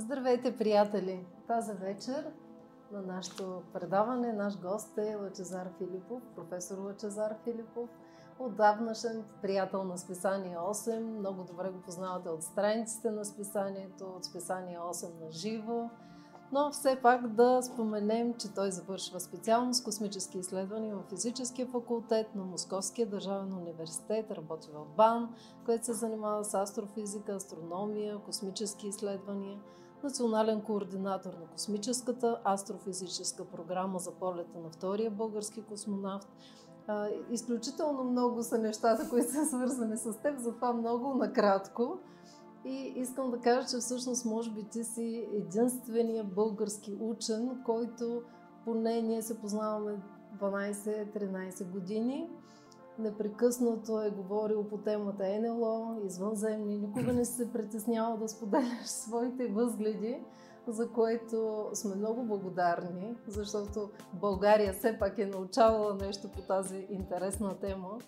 Здравейте, приятели! Тази вечер на нашето предаване наш гост е Лъчезар Филипов, професор Лъчезар Филипов, отдавнашен приятел на списание 8. Много добре го познавате от страниците на списанието, от списание 8 на живо. Но все пак да споменем, че той завършва специалност космически изследвания в физическия факултет на Московския държавен университет, работи в БАН, който се занимава с астрофизика, астрономия, космически изследвания, национален координатор на космическата астрофизическа програма за полета на втория български космонавт. Изключително много са нещата, които са свързани с теб, затова много накратко. И искам да кажа, че всъщност може би ти си единствения български учен, който поне ние се познаваме 12-13 години. Непрекъснато е говорил по темата НЛО, извънземни. Никога не се притеснявал да споделяш своите възгледи, за което сме много благодарни, защото България все пак е научавала нещо по тази интересна тема.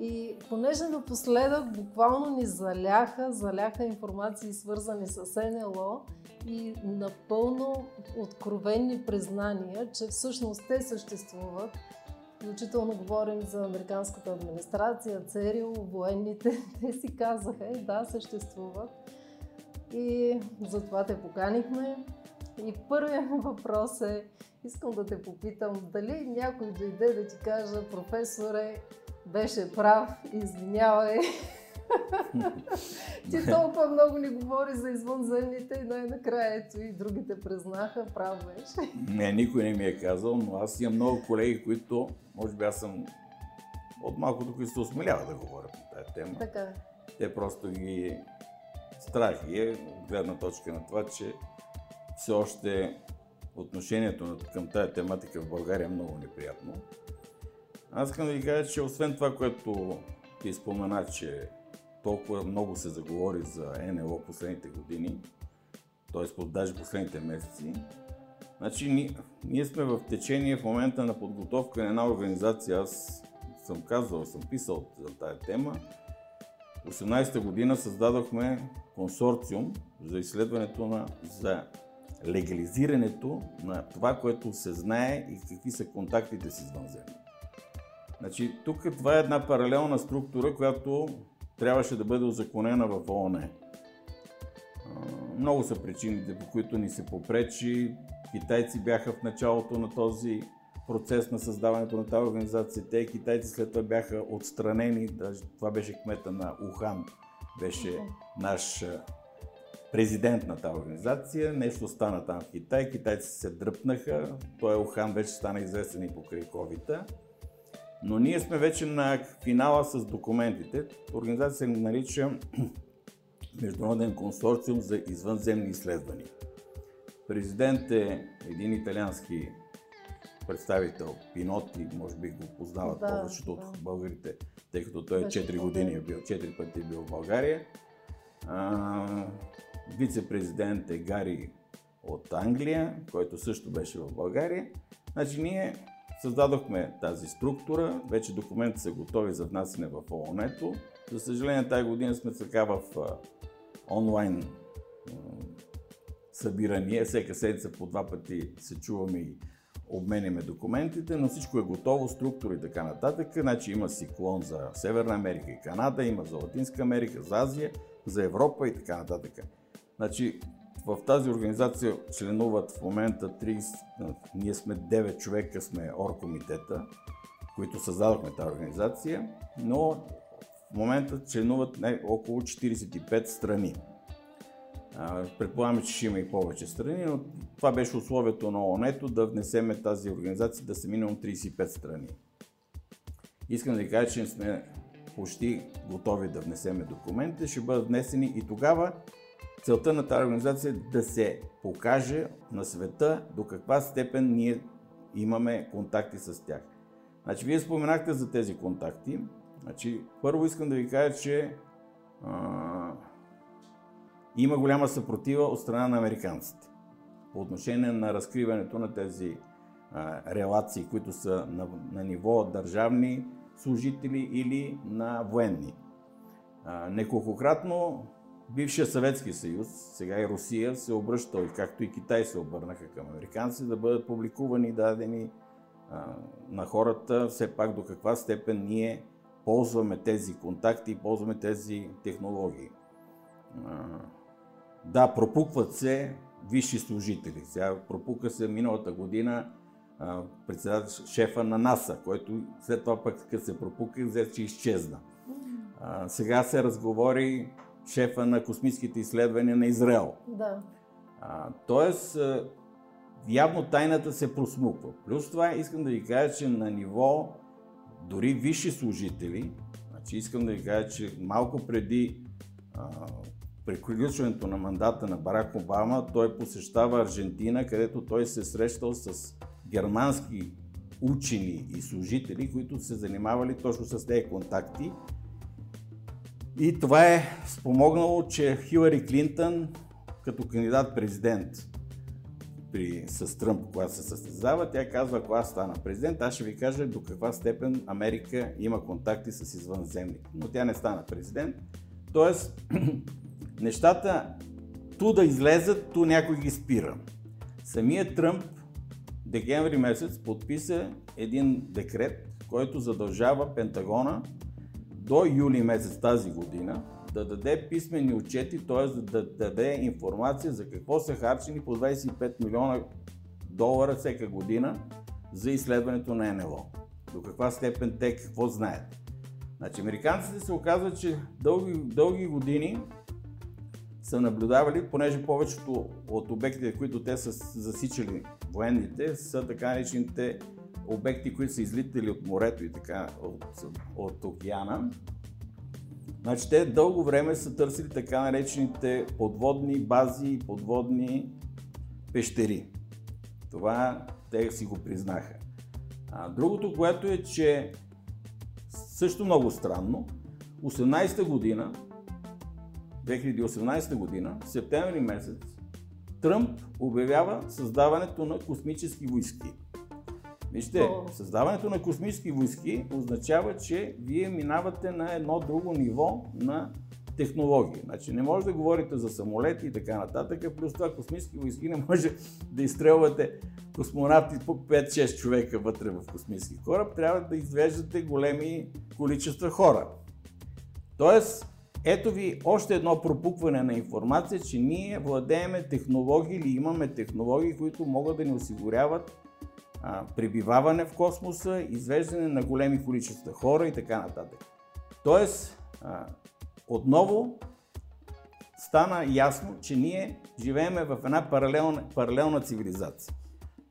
И понеже напоследък буквално ни заляха, заляха информации свързани с НЛО и напълно откровенни признания, че всъщност те съществуват. Включително говорим за американската администрация, ЦЕРИО, военните. Те си казаха, е, да, съществуват. И затова те поканихме. И първият въпрос е, искам да те попитам, дали някой дойде да ти каже, професоре, беше прав, извинявай. Ти толкова много ни говори за извънземните и най-накрая ето и другите признаха, прав беше. Не, никой не ми е казал, но аз имам много колеги, които, може би аз съм от малкото, които се осмелява да говоря по тази тема. Така. Те просто ги страх и е, гледна точка на това, че все още отношението към тази тематика в България е много неприятно. Аз искам да ви кажа, че освен това, което ти спомена, че толкова много се заговори за НЛО последните години, т.е. даже последните месеци, значи ние, ние сме в течение в момента на подготовка на една организация. Аз съм казал, съм писал за тази тема. 18-та година създадохме консорциум за изследването на, за легализирането на това, което се знае и какви са контактите с извънземни. Значи, тук това е една паралелна структура, която трябваше да бъде озаконена в ООН. Много са причините, по които ни се попречи. Китайци бяха в началото на този процес на създаването на тази организация. Те китайци след това бяха отстранени. Даже това беше кмета на Ухан, беше наш президент на тази организация. Нещо стана там в Китай. Китайци се дръпнаха. Той Ухан вече стана известен и покрай COVID-а. Но ние сме вече на финала с документите. Организация се нарича Международен консорциум за извънземни изследвания. Президент е един италиански представител, Пиноти, може би го познават да, повечето да. от българите, тъй като той 4 години е бил, 4 пъти е бил в България. вице-президент е Гари от Англия, който също беше в България. Значи ние Създадохме тази структура, вече документи са готови за внасяне в ООН. За съжаление, тази година сме така в онлайн събирания. Всека седмица по два пъти се чуваме и обменяме документите, но всичко е готово, структура и така нататък. Значи има си клон за Северна Америка и Канада, има за Латинска Америка, за Азия, за Европа и така нататък. Значи в тази организация членуват в момента 30, ние сме 9 човека, сме оргкомитета, които създадохме тази организация, но в момента членуват не, около 45 страни. Предполагаме, че ще има и повече страни, но това беше условието на ООН да внесеме тази организация да са минимум 35 страни. Искам да ви кажа, че сме почти готови да внесеме документите, ще бъдат внесени и тогава Целта на тази организация е да се покаже на света до каква степен ние имаме контакти с тях. Значи, вие споменахте за тези контакти. Значи, първо искам да ви кажа, че а, има голяма съпротива от страна на американците по отношение на разкриването на тези а, релации, които са на, на ниво държавни служители или на военни. А, неколкократно бившия Съветски съюз, сега и Русия, се обръща, както и Китай се обърнаха към американци, да бъдат публикувани и дадени а, на хората все пак до каква степен ние ползваме тези контакти и ползваме тези технологии. А, да, пропукват се висши служители. Сега пропука се миналата година председател, шефа на НАСА, който след това пък се пропука, взе, че изчезна. А, сега се разговори шефа на космическите изследвания на Израел. Да. А, тоест, явно тайната се просмуква. Плюс това искам да ви кажа, че на ниво дори висши служители, значи искам да ви кажа, че малко преди а, приключването на мандата на Барак Обама, той посещава Аржентина, където той се е срещал с германски учени и служители, които се занимавали точно с тези контакти. И това е спомогнало, че Хилари Клинтън като кандидат-президент при, с Тръмп, когато се състезава, тя казва, ако аз стана президент, аз ще ви кажа до каква степен Америка има контакти с извънземни. Но тя не стана президент. Тоест, нещата ту да излезат, ту някой ги спира. Самият Тръмп декември месец подписа един декрет, който задължава Пентагона до юли месец тази година да даде писмени отчети, т.е. да даде информация за какво са харчени по 25 милиона долара всека година за изследването на НЛО. До каква степен те какво знаят. Значи, американците се оказват, че дълги, дълги години са наблюдавали, понеже повечето от обектите, които те са засичали военните, са така наречените обекти, които са излитали от морето и така от, от океана. Значи те дълго време са търсили така наречените подводни бази и подводни пещери. Това те си го признаха. А другото, което е, че също много странно, 18-та година 2018 година, септември месец, Тръмп обявява създаването на космически войски. Вижте, създаването на космически войски означава, че вие минавате на едно друго ниво на технологии. Значи не може да говорите за самолети и така нататък, плюс това космически войски не може да изстрелвате космонавти по 5-6 човека вътре в космически кораб, трябва да извеждате големи количества хора. Тоест, ето ви още едно пропукване на информация, че ние владееме технологии или имаме технологии, които могат да ни осигуряват пребиваване в космоса, извеждане на големи количества хора и така нататък. Тоест, отново стана ясно, че ние живееме в една паралелна, паралелна цивилизация.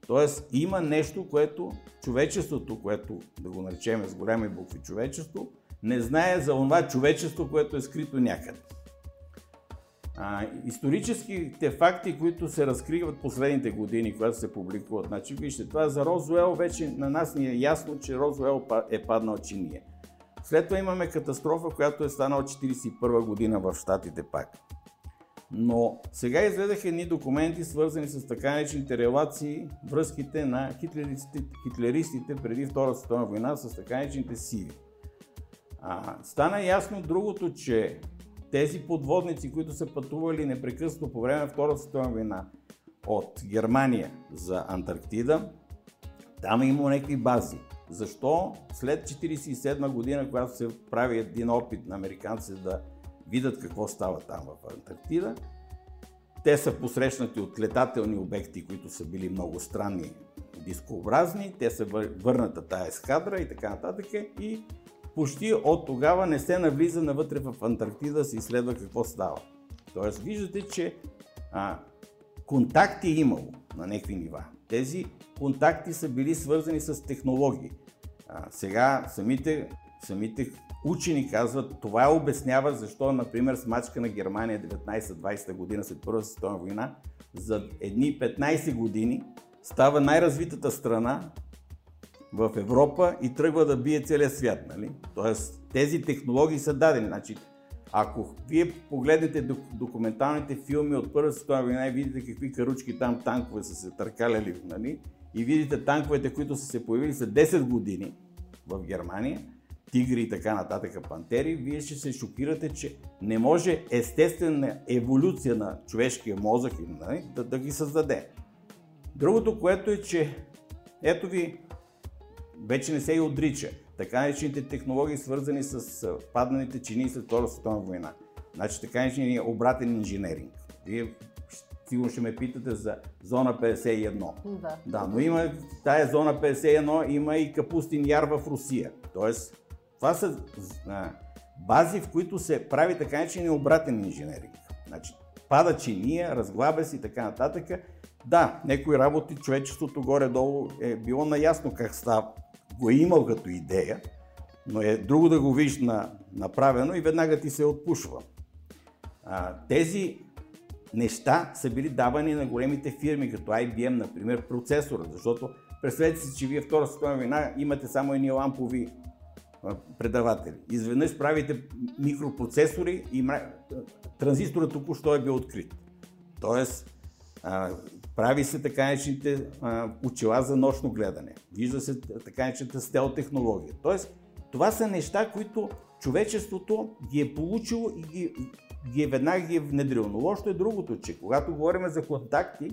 Тоест има нещо, което човечеството, което да го наречем с големи букви човечество, не знае за това човечество, което е скрито някъде. А, историческите факти, които се разкриват последните години, когато се публикуват, значи вижте, това за Розуел вече на нас ни е ясно, че Розуел е паднал чиния. След това имаме катастрофа, която е станала 1941 година в Штатите пак. Но сега изгледаха едни документи, свързани с така наречените релации, връзките на хитлеристите, хитлеристите преди Втората световна война с така наречените сиви. А, стана ясно другото, че тези подводници, които са пътували непрекъснато по време на Втората световна война от Германия за Антарктида, там е имало някакви бази. Защо след 1947 година, когато се прави един опит на американците да видят какво става там в Антарктида, те са посрещнати от летателни обекти, които са били много странни, дискообразни, те са върната тая ескадра и така нататък и почти от тогава не се навлиза навътре в Антарктида да се изследва какво става. Тоест виждате, че а, контакти е имало на някакви нива. Тези контакти са били свързани с технологии. А, сега самите, самите учени казват, това обяснява защо, например, смачка на Германия 19-20 година след Първата световна война, за едни 15 години става най-развитата страна в Европа и тръгва да бие целия свят. Нали? Тоест, тези технологии са дадени. Значи, ако вие погледнете документалните филми от Първа световна война и видите какви каручки там танкове са се търкаляли, нали? и видите танковете, които са се появили след 10 години в Германия, тигри и така нататък, пантери, вие ще се шокирате, че не може естествена еволюция на човешкия мозък нали, да, да ги създаде. Другото, което е, че ето ви, вече не се и отрича. Така наречените технологии, свързани с падналите чини след Втората световна война. Значи така наречения обратен инженеринг. Вие сигурно ще ме питате за зона 51. Да. Да, но има тая зона 51, има и Капустин яр в Русия. Тоест, това са а, бази, в които се прави така наречения обратен инженеринг. Значи, пада чиния, разглабя се и така нататък. Да, някои работи човечеството горе-долу е било наясно как става, го е имал като идея, но е друго да го на, направено и веднага ти се отпушва. А, тези неща са били давани на големите фирми, като IBM, например, процесора, защото представете си, че вие Втора световна война имате само едни лампови предаватели. Изведнъж правите микропроцесори и транзисторът току-що е бил открит. Тоест, прави се така наречените очила за нощно гледане. Вижда се така наречената стел технология. Тоест, това са неща, които човечеството ги е получило и ги ги е веднага ги е внедрил. Но лошото е другото, че когато говорим за контакти,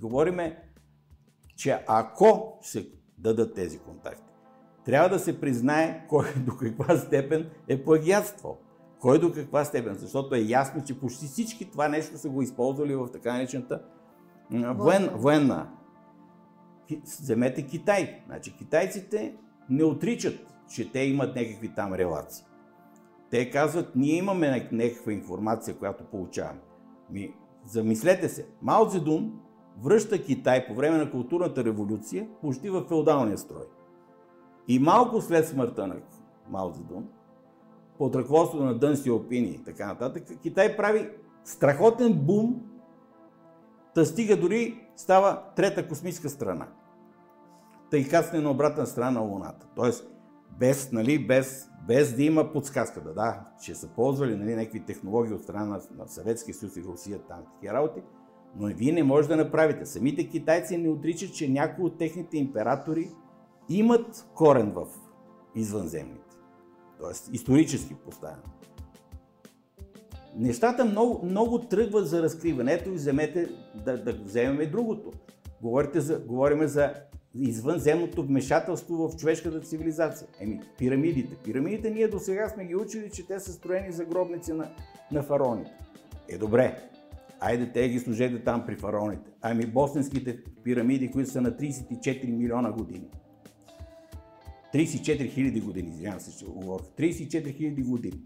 говорим, че ако се дадат тези контакти, трябва да се признае кой до каква степен е плагиатствал. Кой до каква степен, защото е ясно, че почти всички това нещо са го използвали в така наречената воен, военна. Вземете Китай. Значи китайците не отричат, че те имат някакви там релации. Те казват, ние имаме някаква информация, която получаваме. Ми, замислете се, Мао Цзедун връща Китай по време на културната революция почти в феодалния строй. И малко след смъртта на Мао Цзедун, под ръководството на Дън Сиопини и така нататък, Китай прави страхотен бум, да стига дори става трета космическа страна. Тъй кацне на обратна страна на Луната. Тоест, без, нали, без без да има подсказка. Да, че са ползвали нали, някакви технологии от страна на, на Съветския съюз и Русия, там такива работи, но вие не можете да направите. Самите китайци не отричат, че някои от техните императори имат корен в извънземните. Тоест, исторически поставено. Нещата много, много тръгват за разкриване. Ето и вземете, да, да вземем другото. Говорите за, говориме за извънземното вмешателство в човешката цивилизация. Еми, пирамидите. Пирамидите ние до сега сме ги учили, че те са строени за гробници на, на фараоните. Е, добре. Айде те ги служете там при фараоните. Ами босненските пирамиди, които са на 34 милиона години. 34 хиляди години, извинявам се, че говорих. 34 хиляди години.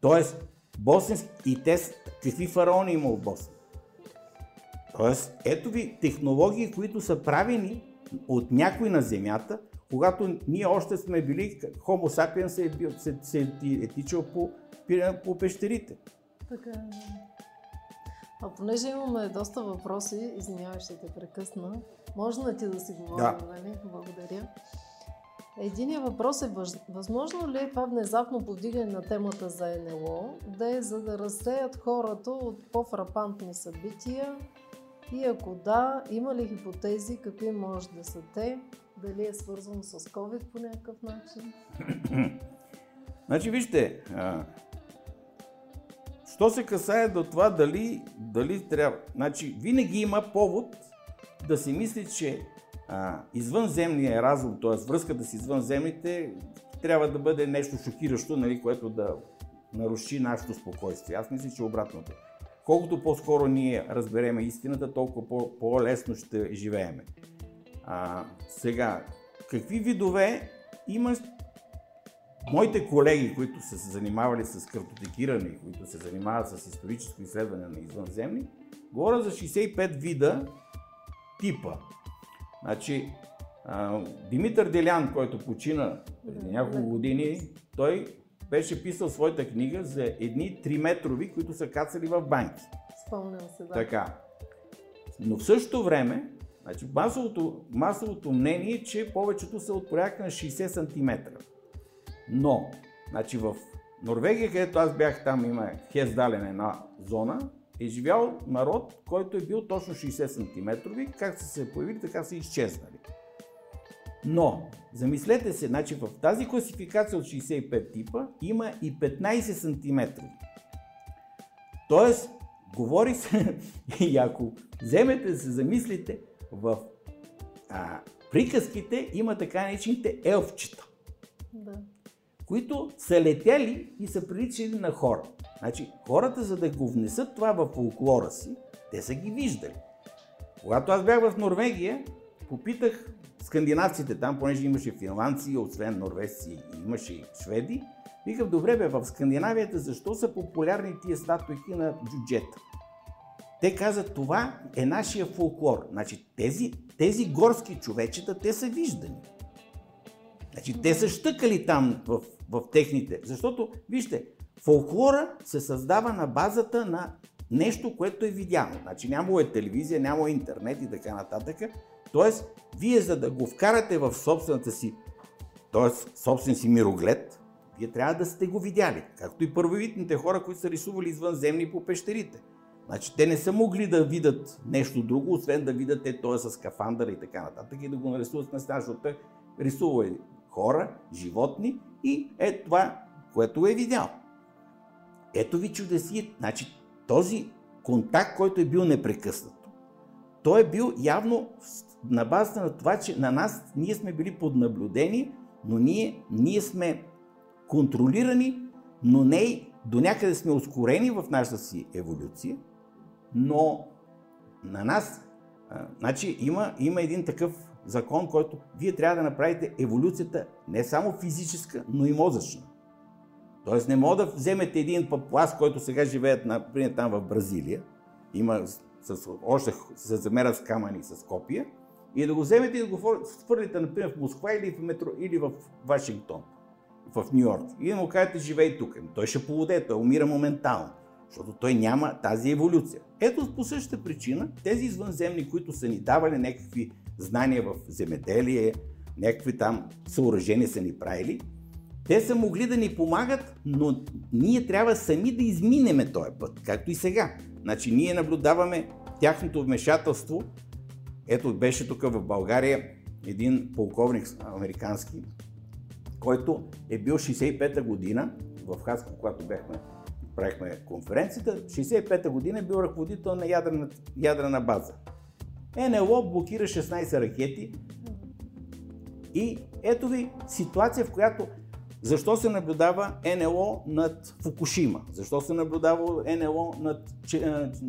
Тоест, босненски и те, какви фараони има в Босна? Тоест, ето ви технологии, които са правени от някой на Земята, когато ние още сме били, Homo sapiens се е, бил, се, се е тичал по, по пещерите. Така е. А понеже имаме доста въпроси, извинявай, ще те прекъсна. Може ли ти да си говорим, да. нали? Благодаря. Единият въпрос е, възможно ли е това внезапно повдигане на темата за НЛО да е за да разсеят хората от по-фрапантни събития, и ако да, има ли хипотези, какви може да са те? Дали е свързано с COVID по някакъв начин? значи, вижте, а, що се касае до това дали, дали трябва. Значи, винаги има повод да си мисли, че извънземния разум, т.е. връзката с извънземните, трябва да бъде нещо шокиращо, нали, което да наруши нашето спокойствие. Аз мисля, че обратното. Колкото по-скоро ние разбереме истината, толкова по-лесно ще живееме. А, сега, какви видове има моите колеги, които са се занимавали с картотекиране, които се занимават с историческо изследване на извънземни, говоря за 65 вида типа. Значи, а, Димитър Делян, който почина преди няколко години, той беше писал своята книга за едни 3 метрови, които са кацали в банки. Спомням се, да. Така. Но в същото време, значи масовото, масовото мнение е, че повечето са от порядка на 60 см. Но, значи в Норвегия, където аз бях там, има Хездален една зона, е живял народ, който е бил точно 60 см. Как са се появили, така са изчезнали. Но, замислете се, значи в тази класификация от 65 типа има и 15 см. Тоест, говори се, и ако вземете да се замислите, в а, приказките има така наречените елфчета, Да. Които са летяли и са приличали на хора. Значи, хората, за да го внесат това в фолклора си, те са ги виждали. Когато аз бях в Норвегия, попитах скандинавците там, понеже имаше финландци, освен норвежци, имаше и шведи, викам, добре бе, в Скандинавията защо са популярни тия статуйки на джуджета? Те казват, това е нашия фолклор. Значи тези, тези горски човечета, те са виждани. Значи те са щъкали там в, в техните. Защото, вижте, фолклора се създава на базата на нещо, което е видяно. Значи нямало е телевизия, нямало е интернет и така нататък. Тоест, вие за да го вкарате в собствената си, т.е. собствен си мироглед, вие трябва да сте го видяли. Както и първовитните хора, които са рисували извънземни по пещерите. Значи те не са могли да видят нещо друго, освен да видят е той с скафандъра и така нататък и да го нарисуват на стена, защото рисува е хора, животни и е това, което е видял. Ето ви чудесие. Значи този контакт, който е бил непрекъснато, той е бил явно на базата на това, че на нас ние сме били под наблюдение, но ние, ние сме контролирани, но не до някъде сме ускорени в нашата си еволюция, но на нас, а, значи има, има един такъв закон, който вие трябва да направите еволюцията не само физическа, но и мозъчна. Тоест не мога да вземете един папуас, който сега живеят, например, там в Бразилия, има с, още се замерят с камъни с копия, и да го вземете и да го свърлите, например, в Москва или в, метро, или в Вашингтон, в Нью Йорк. И да му кажете, живей тук. Той ще полуде, той умира моментално, защото той няма тази еволюция. Ето по същата причина, тези извънземни, които са ни давали някакви знания в земеделие, някакви там съоръжения са ни правили, те са могли да ни помагат, но ние трябва сами да изминеме този път, както и сега. Значи ние наблюдаваме тяхното вмешателство. Ето беше тук в България един полковник американски, който е бил 65-та година в Хаско, когато бяхме, правихме конференцията. 65-та година е бил ръководител на ядрена, ядрена база. НЛО блокира 16 ракети и ето ви ситуация, в която защо се наблюдава НЛО над Фукушима? Защо се наблюдава НЛО над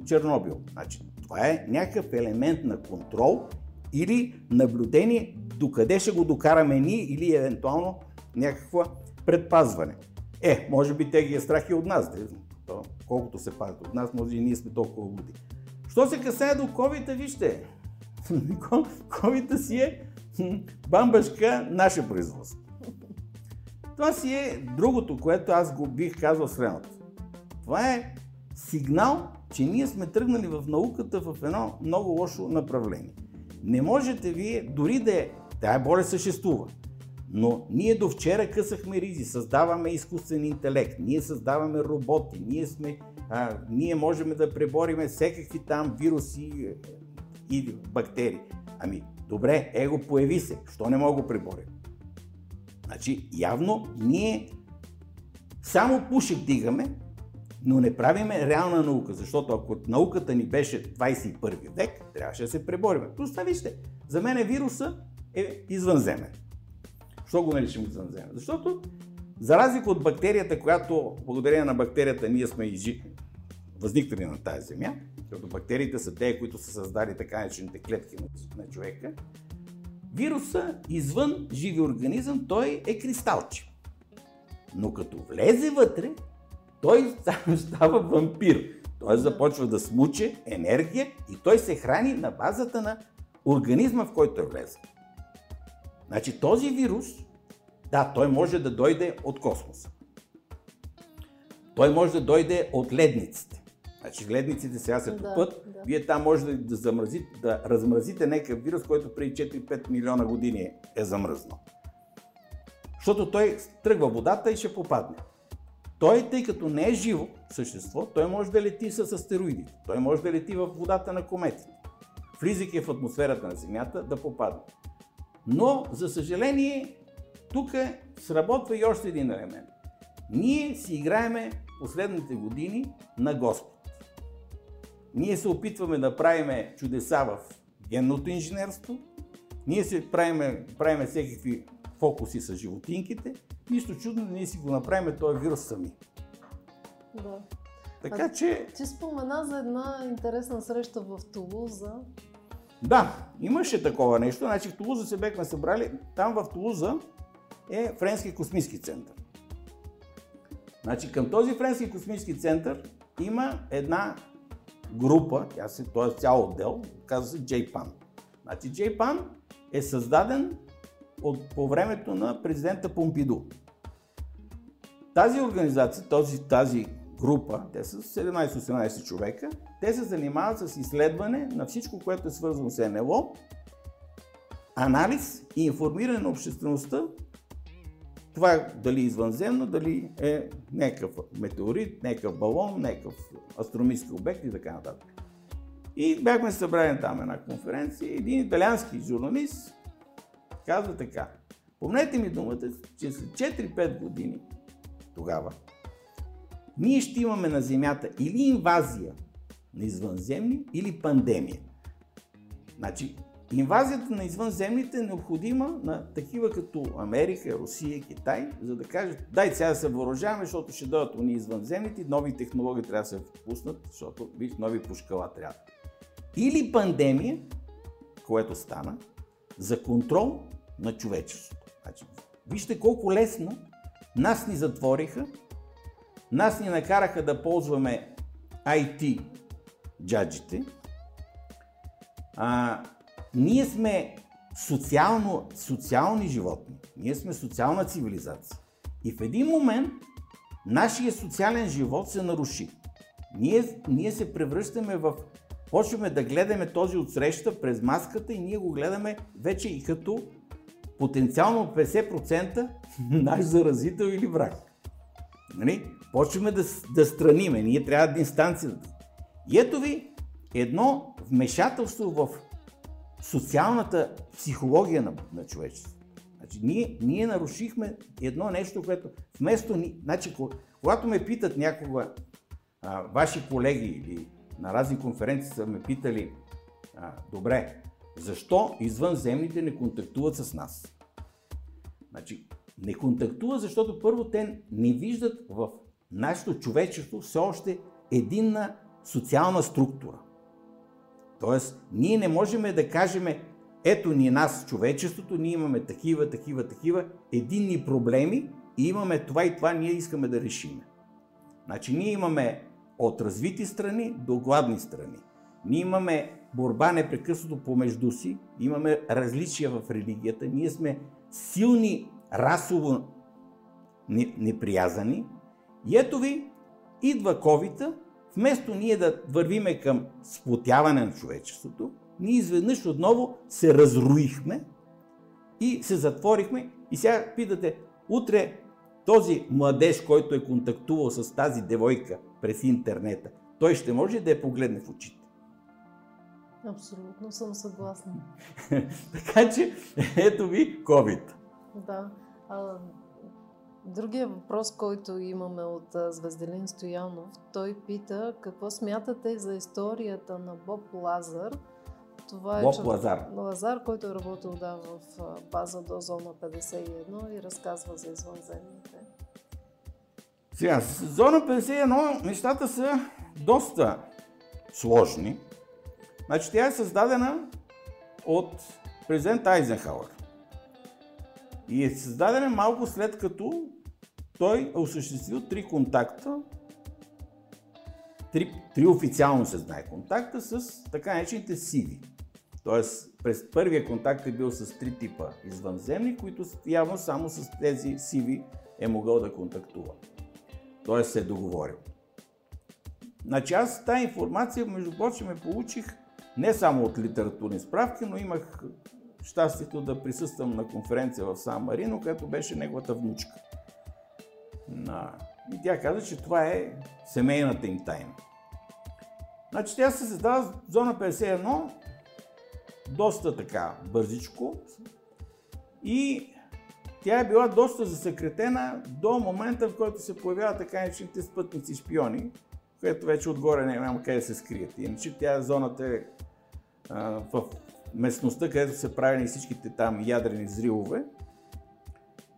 Чернобил? Значи, това е някакъв елемент на контрол или наблюдение докъде ще го докараме ние или евентуално някаква предпазване. Е, може би те ги е страх и от нас. То, колкото се пазят от нас, може и ние сме толкова луди. Що се касае до covid вижте, covid си е бамбашка наше производство. Това си е другото, което аз го бих казал следното. Това е сигнал, че ние сме тръгнали в науката в едно много лошо направление. Не можете вие, дори да е, тая болест съществува, но ние до вчера късахме ризи, създаваме изкуствен интелект, ние създаваме роботи, ние, сме, а, ние можем да пребориме всякакви там вируси и бактерии. Ами, добре, его появи се, що не мога го преборим? Значи, явно ние само пушек дигаме, но не правиме реална наука, защото ако науката ни беше 21 век, трябваше да се пребориме. Плюс това вижте, за мен вируса е извънземен. Защо го наричам извънземен? Защото за разлика от бактерията, която благодарение на бактерията ние сме изжи... възникнали на тази земя, защото бактериите са те, които са създали така наречените клетки на, човека, вируса извън живи организъм, той е кристалче. Но като влезе вътре, той става вампир. Той започва да смуче енергия и той се храни на базата на организма, в който е влезе. Значи този вирус, да, той може да дойде от космоса. Той може да дойде от ледниците. Значи ледниците сега се топът, да, да. вие там може да, да, замразите, да размразите някакъв вирус, който преди 4-5 милиона години е замръзнал. Защото той тръгва водата и ще попадне. Той, тъй като не е живо същество, той може да лети с астероидите. Той може да лети в водата на кометите. Влизайки в атмосферата на Земята, да попадне. Но, за съжаление, тук сработва и още един елемент. Ние си играеме последните години на Господ. Ние се опитваме да правиме чудеса в генното инженерство, ние се правиме, правиме всеки фокуси с животинките, нищо чудно ние си го направим този вирус сами. Да. Така а, че... Ти спомена за една интересна среща в Тулуза. Да, имаше такова нещо. Значи в Тулуза се бехме събрали. Там в Тулуза е Френски космически център. Значи към този Френски космически център има една група, тя се, т.е. цял отдел, казва се JPAN. Значи JPAN е създаден от, по времето на президента Помпиду. Тази организация, този, тази група, те са 17-18 човека, те се занимават с изследване на всичко, което е свързано с НЛО, анализ и информиране на обществеността това е дали извънземно, дали е някакъв метеорит, някакъв балон, някакъв астрономически обект и така нататък. И бяхме събрани там една конференция един италиански журналист казва така. Помнете ми думата, че след 4-5 години тогава ние ще имаме на Земята или инвазия на извънземни, или пандемия. Значи, Инвазията на извънземните е необходима на такива като Америка, Русия, Китай, за да кажат, дай сега да се въоръжаваме, защото ще дойдат уни извънземните, нови технологии трябва да се впуснат, защото виж, нови пушкала трябва. Или пандемия, което стана, за контрол на човечеството. Значи, вижте колко лесно нас ни затвориха, нас ни накараха да ползваме IT джаджите, а, ние сме социално, социални животни. Ние сме социална цивилизация. И в един момент нашия социален живот се наруши. Ние, ние се превръщаме в... Почваме да гледаме този отсреща през маската и ние го гледаме вече и като потенциално 50% наш заразител или враг. Нали? Почваме да, да страниме. Ние трябва да дистанция. И ето ви едно вмешателство в социалната психология на, на човечеството. Значи, ние, ние нарушихме едно нещо, което вместо ни... Значи, когато ме питат някога а, ваши колеги или на разни конференции са ме питали, а, добре, защо извънземните не контактуват с нас? Значи, не контактуват, защото първо те не виждат в нашето човечество все още единна социална структура. Тоест, ние не можем да кажем, ето ни нас, човечеството, ние имаме такива, такива, такива единни проблеми и имаме това и това ние искаме да решим. Значи ние имаме от развити страни до гладни страни. Ние имаме борба непрекъснато помежду си, имаме различия в религията, ние сме силни расово неприязани. И ето ви, идва ковида вместо ние да вървиме към сплотяване на човечеството, ние изведнъж отново се разруихме и се затворихме. И сега питате, утре този младеж, който е контактувал с тази девойка през интернета, той ще може да я погледне в очите. Абсолютно съм съгласна. така че, ето ви COVID. Да. А, Другия въпрос, който имаме от Звезделин Стоянов, той пита какво смятате за историята на Боб Лазар. Това е Боб човек, Лазар. Лазар, който е работил да, в база до зона 51 и разказва за извънземните. Сега, зона 51 нещата са доста сложни. Значи тя е създадена от президент Айзенхауър. И е създадена малко след като той е осъществил три контакта, три, три официално се знае контакта с така наречените сиви. Тоест, през първия контакт е бил с три типа извънземни, които явно само с тези сиви е могъл да контактува. Тоест се е договорил. Значи аз тази информация, между прочим, ме получих не само от литературни справки, но имах щастието да присъствам на конференция в Сан Марино, където беше неговата внучка. И тя каза, че това е семейната им тайна. Значи тя се създава зона 51 доста така бързичко И тя е била доста засекретена до момента, в който се появяват така наречените спътници шпиони, което вече отгоре няма къде да се скрият. Иначе тя зоната е а, в местността, където са правени всичките там ядрени взривове.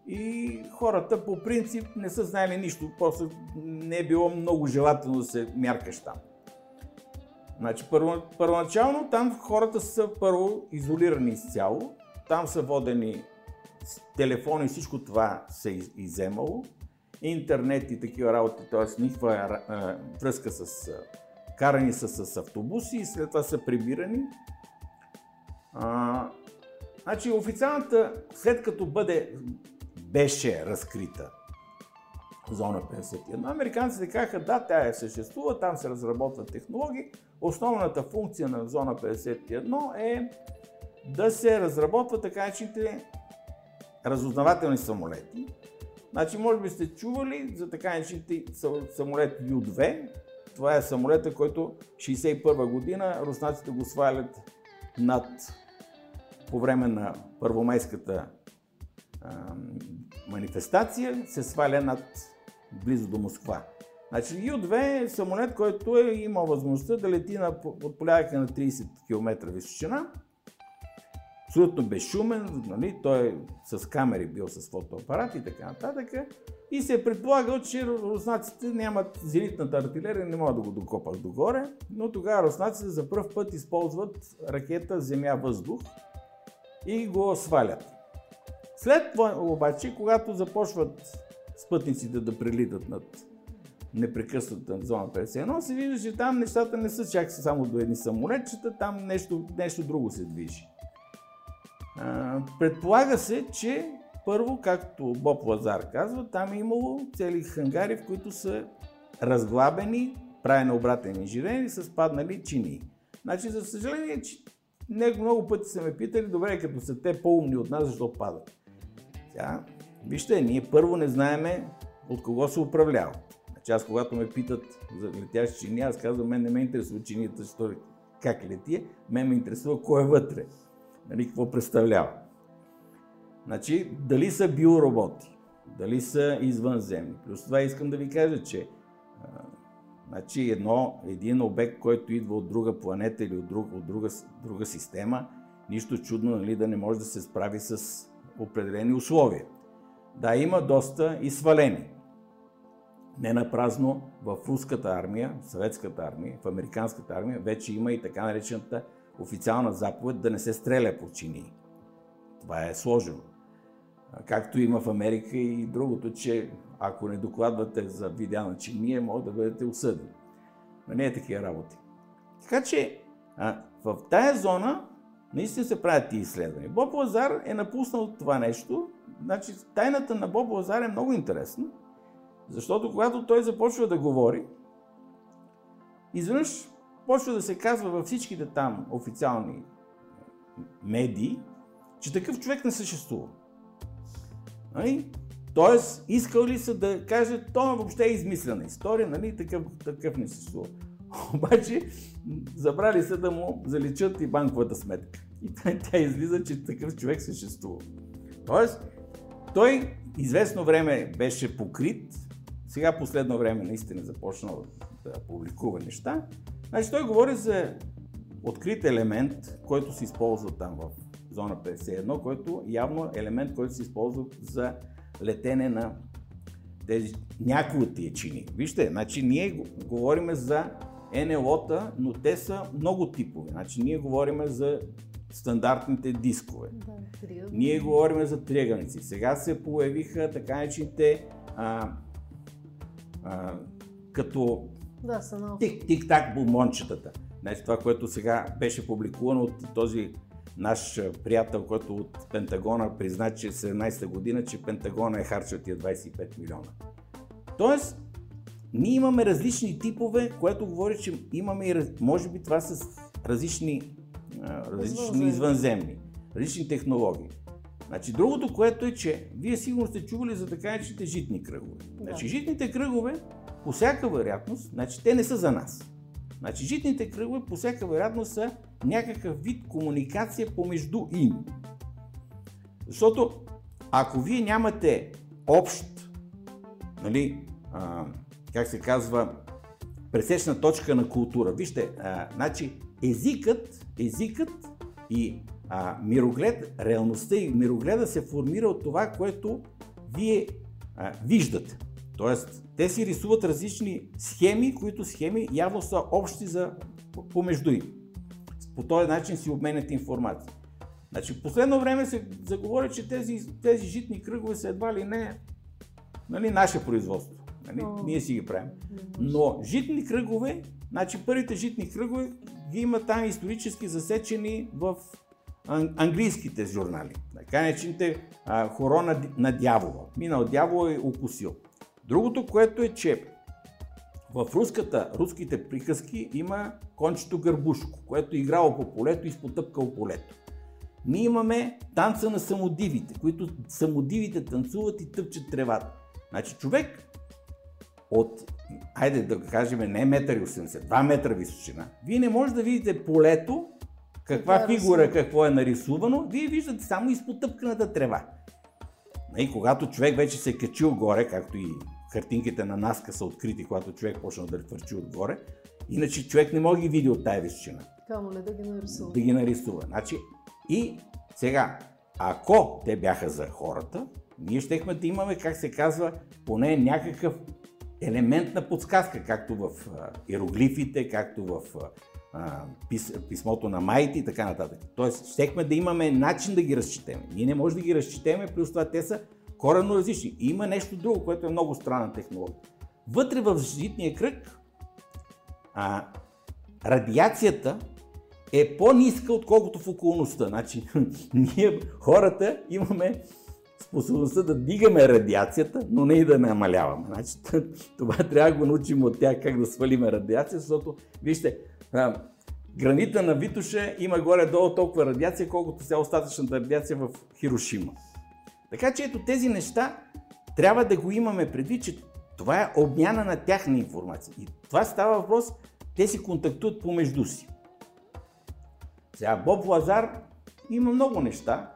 И хората по принцип не са знаели нищо, после не е било много желателно да се мяркаш там. Значи, първо, първоначално там хората са първо изолирани изцяло, там са водени телефони, всичко това се е иземало, интернет и такива работи, т.е. никаква връзка с карани са с автобуси и след това са прибирани. А, значи официалната, след като бъде, беше разкрита зона 51, американците казаха, да, тя е съществува, там се разработват технологии. Основната функция на зона 51 е да се разработва така че разузнавателни самолети. Значи, може би сте чували за така наречените самолет Ю-2. Това е самолета, който 61 година руснаците го свалят над по време на първомайската а, манифестация, се сваля над близо до Москва. Значи Ю-2 е самолет, който е имал възможността да лети на, от полярика на 30 км височина абсолютно безшумен, нали? той е с камери бил с фотоапарат и така нататък. И се е предполагал, че руснаците нямат зенитната артилерия, не могат да го докопат догоре, но тогава руснаците за първ път използват ракета Земя-въздух и го свалят. След това обаче, когато започват спътниците да прелитат над непрекъсната зона 51, се вижда, че там нещата не са чак само до едни самолетчета, там нещо, нещо друго се движи. Предполага се, че първо, както Боб Лазар казва, там е имало цели хангари, в които са разглабени, правени обратен инженери, са паднали чини. Значи, за съжаление, че не, много пъти са ме питали, добре, като са те по-умни от нас, защо падат? Тя, вижте, ние първо не знаеме от кого се управлява. Значи аз когато ме питат за летящи чини, аз казвам, мен не ме интересува чинията, как лети, мен ме интересува кой е вътре нали, какво представлява. Значи, дали са биороботи, дали са извънземни. Плюс това искам да ви кажа, че значи едно, един обект, който идва от друга планета или от, друг, от друга, друга система, нищо чудно нали, да не може да се справи с определени условия. Да, има доста и свалени. Не на празно в руската армия, в съветската армия, в американската армия вече има и така наречената официална заповед да не се стреля по чинии. Това е сложено. Както има в Америка и другото, че ако не докладвате за видеа на чиния, може да бъдете осъдени. Но не е такива работи. Така че а, в тая зона наистина се правят тези изследвания. Боб Лазар е напуснал това нещо. Значи, тайната на Боб Лазар е много интересна, защото когато той започва да говори, изведнъж почва да се казва във всичките там официални медии, че такъв човек не съществува. Нали? Тоест, искал ли са да каже, то въобще е измислена история, нали? такъв, такъв не съществува. Обаче, забрали се да му заличат и банковата сметка. И тя, тя излиза, че такъв човек съществува. Тоест, той известно време беше покрит, сега последно време наистина започнал да публикува неща, Значи той говори за открит елемент, който се използва там в зона 51, който явно е елемент, който се използва за летене на тези, някои от тия чини. Вижте, значи ние говорим за НЛО-та, но те са много типови. Значи ние говорим за стандартните дискове. Да, ние говорим за триъгълници. Сега се появиха така наречените като да, са много. Тик, тик-так бомбончетата. Значи това, което сега беше публикувано от този наш приятел, който от Пентагона призна, че 17-та година, че Пентагона е харчил тия 25 милиона. Тоест, ние имаме различни типове, което говори, че имаме и, може би това са различни, различни извънземни, различни технологии. Значи, другото, което е, че вие сигурно сте чували за така наречените житни кръгове. Да. Значи, житните кръгове по всяка вероятност, значи те не са за нас. Значи житните кръгове по всяка вероятност са някакъв вид комуникация помежду им. Защото ако вие нямате общ, нали, а, как се казва, пресечна точка на култура. Вижте, а, значи езикът, езикът и а, мироглед, реалността и мирогледа се формира от това, което вие а, виждате. Тоест, те си рисуват различни схеми, които схеми явно са общи за помежду им. По този начин си обменят информация. Значи, в последно време се заговори, че тези, тези житни кръгове са едва ли не нали, наше производство. Нали? О, Ние си ги правим. Но житни кръгове, значи първите житни кръгове ги има там исторически засечени в английските журнали. Така наречените хоро на, дявола. Минал дявол е укусил. Другото, което е, че в руската, руските приказки има кончето гърбушко, което е играло по полето и изпотъпкало полето. Ние имаме танца на самодивите, които самодивите танцуват и тъпчат тревата. Значи човек от, айде да кажем, не 1,80 2 метра височина, вие не можете да видите полето, каква да, фигура, какво е нарисувано, вие виждате само изпотъпканата трева. И когато човек вече се е качил горе, както и картинките на Наска са открити, когато човек почна да хвърчи отгоре, иначе човек не може да ги види от тази височина. Камо ли да ги нарисува? Да ги нарисува. Значи, и сега, ако те бяха за хората, ние щехме да имаме, как се казва, поне някакъв елемент на подсказка, както в иероглифите, както в пис, писмото на майите и така нататък. Тоест, щехме да имаме начин да ги разчетеме. Ние не можем да ги разчетеме, плюс това те са коренно различни. И има нещо друго, което е много странна технология. Вътре в житния кръг а, радиацията е по-ниска, отколкото в околността. Значи, ние хората имаме способността да дигаме радиацията, но не и да намаляваме. Значи, това трябва да го научим от тях как да свалиме радиация, защото, вижте, гранита на Витуша има горе-долу толкова радиация, колкото сега остатъчната радиация в Хирошима. Така че ето тези неща трябва да го имаме предвид, че това е обмяна на тяхна информация. И това става въпрос, те си контактуват помежду си. Сега Боб Лазар има много неща.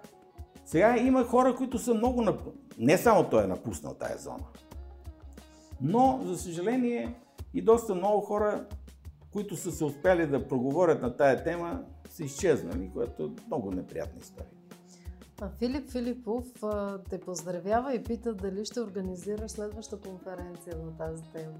Сега има хора, които са много... Нап... Не само той е напуснал тая зона. Но, за съжаление, и доста много хора, които са се успяли да проговорят на тая тема, са изчезнали, което е много неприятна история. Филип Филипов те поздравява и пита дали ще организираш следваща конференция на тази тема.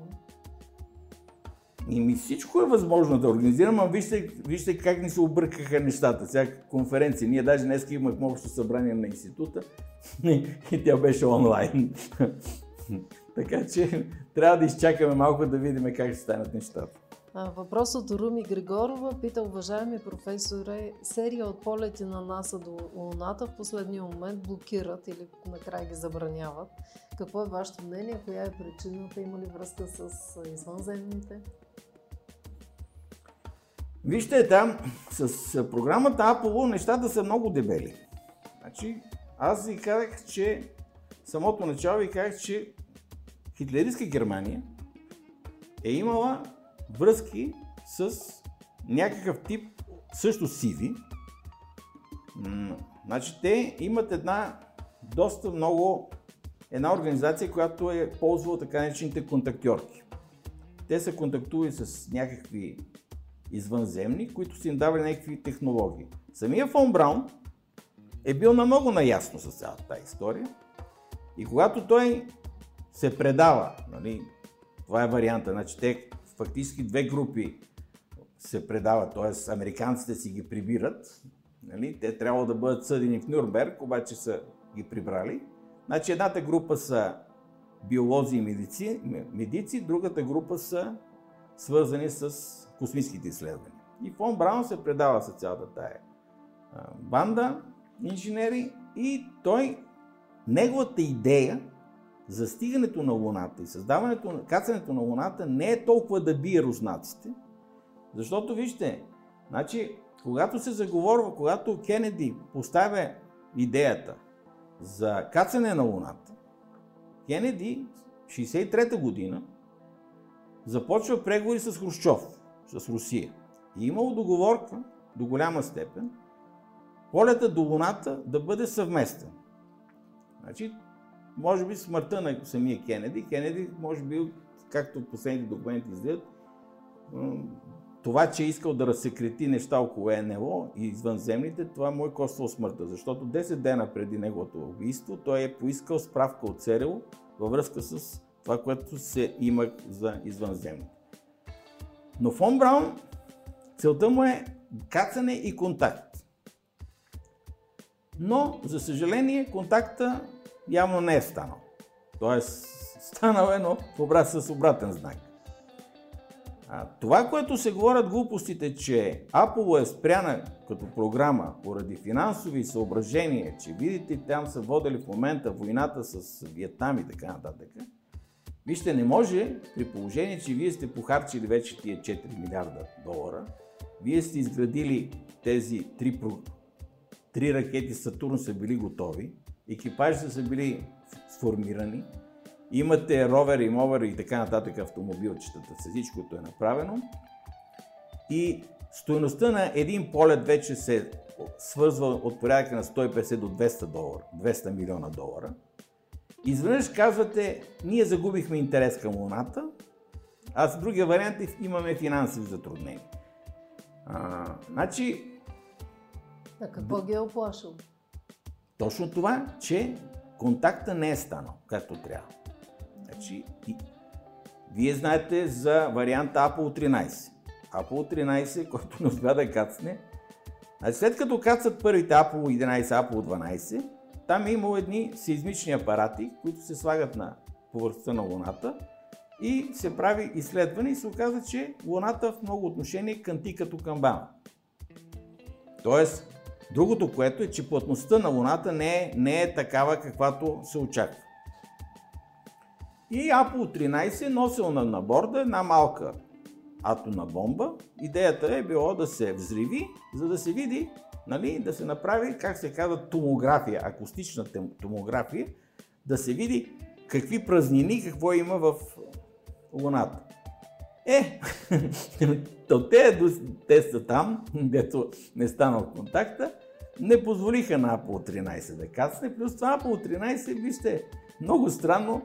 И ми всичко е възможно да организирам, а вижте, вижте как ни се объркаха нещата. Сега конференция. Ние даже днес имахме общо събрание на института и тя беше онлайн. така че трябва да изчакаме малко да видим как ще станат нещата. Въпрос от Руми Григорова пита, уважаеми професоре, серия от полети на НАСА до Луната в последния момент блокират или накрая ги забраняват. Какво е вашето мнение? Коя е причината? Има ли връзка с извънземните? Вижте, там с програмата Apollo нещата са много дебели. Значи, аз ви казах, че самото начало ви казах, че хитлеристка Германия е имала връзки с някакъв тип също сиви. Значи те имат една доста много, една организация, която е ползвала така наречените контактьорки. Те са контактували с някакви извънземни, които са им давали някакви технологии. Самия Фон Браун е бил на много наясно с цялата тази история и когато той се предава, нали, това е варианта, значи те фактически две групи се предават, т.е. американците си ги прибират, нали, те трябва да бъдат съдени в Нюрнберг, обаче са ги прибрали. Значи едната група са биолози и медици, медици, другата група са свързани с космическите изследвания. И фон Браун се предава с цялата тая банда инженери и той, неговата идея за стигането на Луната и създаването кацането на Луната не е толкова да бие руснаците, защото вижте, значи, когато се заговорва, когато Кенеди поставя идеята за кацане на Луната, Кенеди 63-та година започва преговори с Хрущов, с Русия. И имало договорка до голяма степен полета до Луната да бъде съвместен. Значи, може би смъртта на самия Кенеди, Кенеди, може би, както последните документи излизат, това, че е искал да разсекрети неща около НЛО и извънземните, това му е коствало смъртта, защото 10 дена преди неговото убийство той е поискал справка от ЦРУ във връзка с това, което се има за извънземните. Но Фон Браун, целта му е кацане и контакт. Но, за съжаление, контакта явно не е станал. Тоест, станал е, но в обрат с обратен знак. А, това, което се говорят глупостите, че Apple е спряна като програма поради финансови съображения, че видите, там са водили в момента войната с Виетнам и така нататък. Вижте, не може, при положение, че вие сте похарчили вече тия 4 милиарда долара, вие сте изградили тези три, три ракети Сатурн са били готови, екипажите са били сформирани, Имате ровер и мовер и така нататък автомобилчетата с всичко, което е направено. И стоеността на един полет вече се свързва от порядъка на 150 до 200 долара, 200 милиона долара. Изведнъж казвате, ние загубихме интерес към Луната, а с другия вариант имаме финансови затруднения. А, значи... А какво ги е оплашил? Точно това, че контакта не е станал както трябва. Значи, и... Вие знаете за варианта Apple 13. Apple 13, който не успя да кацне. Значи, след като кацат първите Apple 11, Apple 12, там е имало едни сеизмични апарати, които се слагат на повърхността на Луната и се прави изследване и се оказва, че Луната в много отношения кънти като камбана. Тоест, другото, което е, че плътността на Луната не е, не е такава, каквато се очаква. И Apollo 13 носил на, на борда една малка атомна бомба. Идеята е било да се взриви, за да се види, нали, да се направи, как се казва, томография, акустична томография, да се види какви празнини, какво има в Луната. Е, то те, те са там, дето не станал контакта, не позволиха на Apple 13 да кацне. Плюс това Apple 13, вижте, много странно,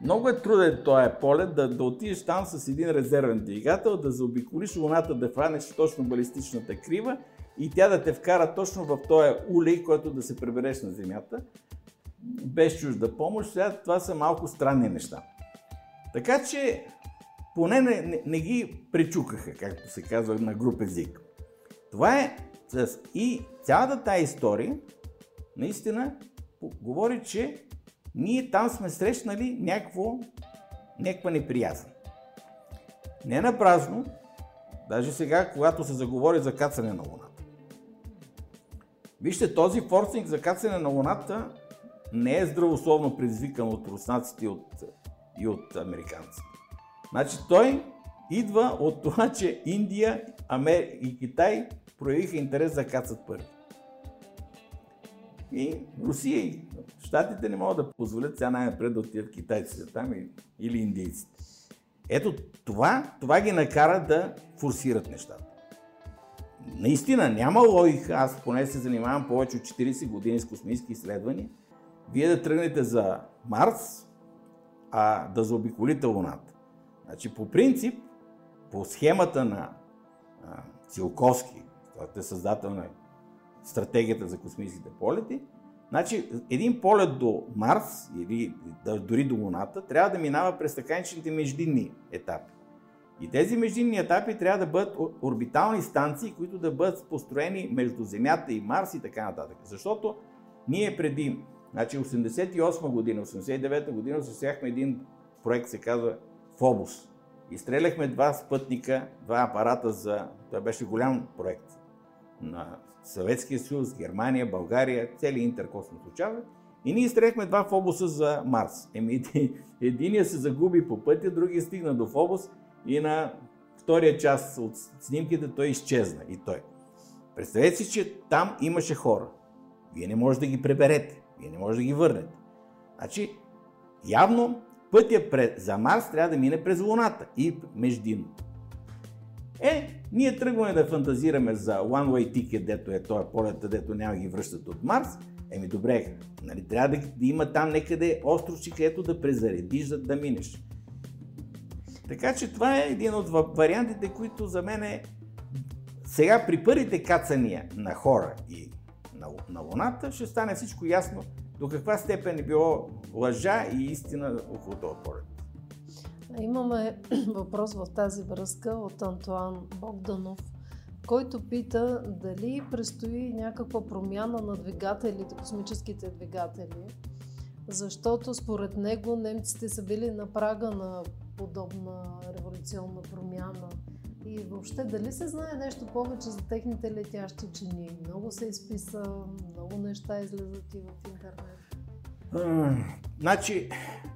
много е труден този полет да, да отидеш там с един резервен двигател, да заобиколиш луната, да хванеш точно балистичната крива и тя да те вкара точно в този улей, който да се пребереш на Земята, без чужда помощ. Сега това са малко странни неща. Така че поне не, не, не ги пречукаха, както се казва на груп език. Това е и цялата тази история наистина говори, че ние там сме срещнали някакво, някаква неприязан. Не на празно, даже сега, когато се заговори за кацане на Луната. Вижте, този форсинг за кацане на Луната не е здравословно предизвикан от руснаците и от, и от американците. Значи той идва от това, че Индия Амер... и Китай проявиха интерес да кацат първи. И Русия и Штатите не могат да позволят сега най-напред да отидат китайците там или индийците. Ето това, това ги накара да форсират нещата. Наистина няма логика, аз поне се занимавам повече от 40 години с космически изследвания, вие да тръгнете за Марс, а да заобиколите Луната. Значи по принцип, по схемата на а, Цилковски, който е създател на стратегията за космическите полети, значи един полет до Марс или дори до Луната трябва да минава през така наречените междинни етапи. И тези междинни етапи трябва да бъдат орбитални станции, които да бъдат построени между Земята и Марс и така нататък. Защото ние преди значи 88 година, 89 година осъществяхме един проект, се казва Фобус. Изстреляхме два спътника, два апарата за... Това беше голям проект на Съветския съюз, Германия, България, целият интеркосмос учава. И ние изтрехме два фобуса за Марс. Еми, единия се загуби по пътя, другия стигна до фобус и на втория част от снимките той изчезна и той. Представете си, че там имаше хора. Вие не можете да ги преберете. Вие не можете да ги върнете. Значи, явно пътя за Марс трябва да мине през Луната и междинно. Е, ние тръгваме да фантазираме за One Way Ticket, дето е този полет, дето няма ги връщат от Марс. Еми добре, нали, трябва да, да има там некъде островче, където да презаредиш, да, да минеш. Така че това е един от вариантите, които за мен е сега при първите кацания на хора и на, на Луната ще стане всичко ясно до каква степен е било лъжа и истина около този полет. Имаме въпрос в тази връзка от Антуан Богданов, който пита дали предстои някаква промяна на двигателите, космическите двигатели, защото според него немците са били на прага на подобна революционна промяна. И въобще, дали се знае нещо повече за техните летящи чини? Много се изписа, много неща излизат и в интернет. значи,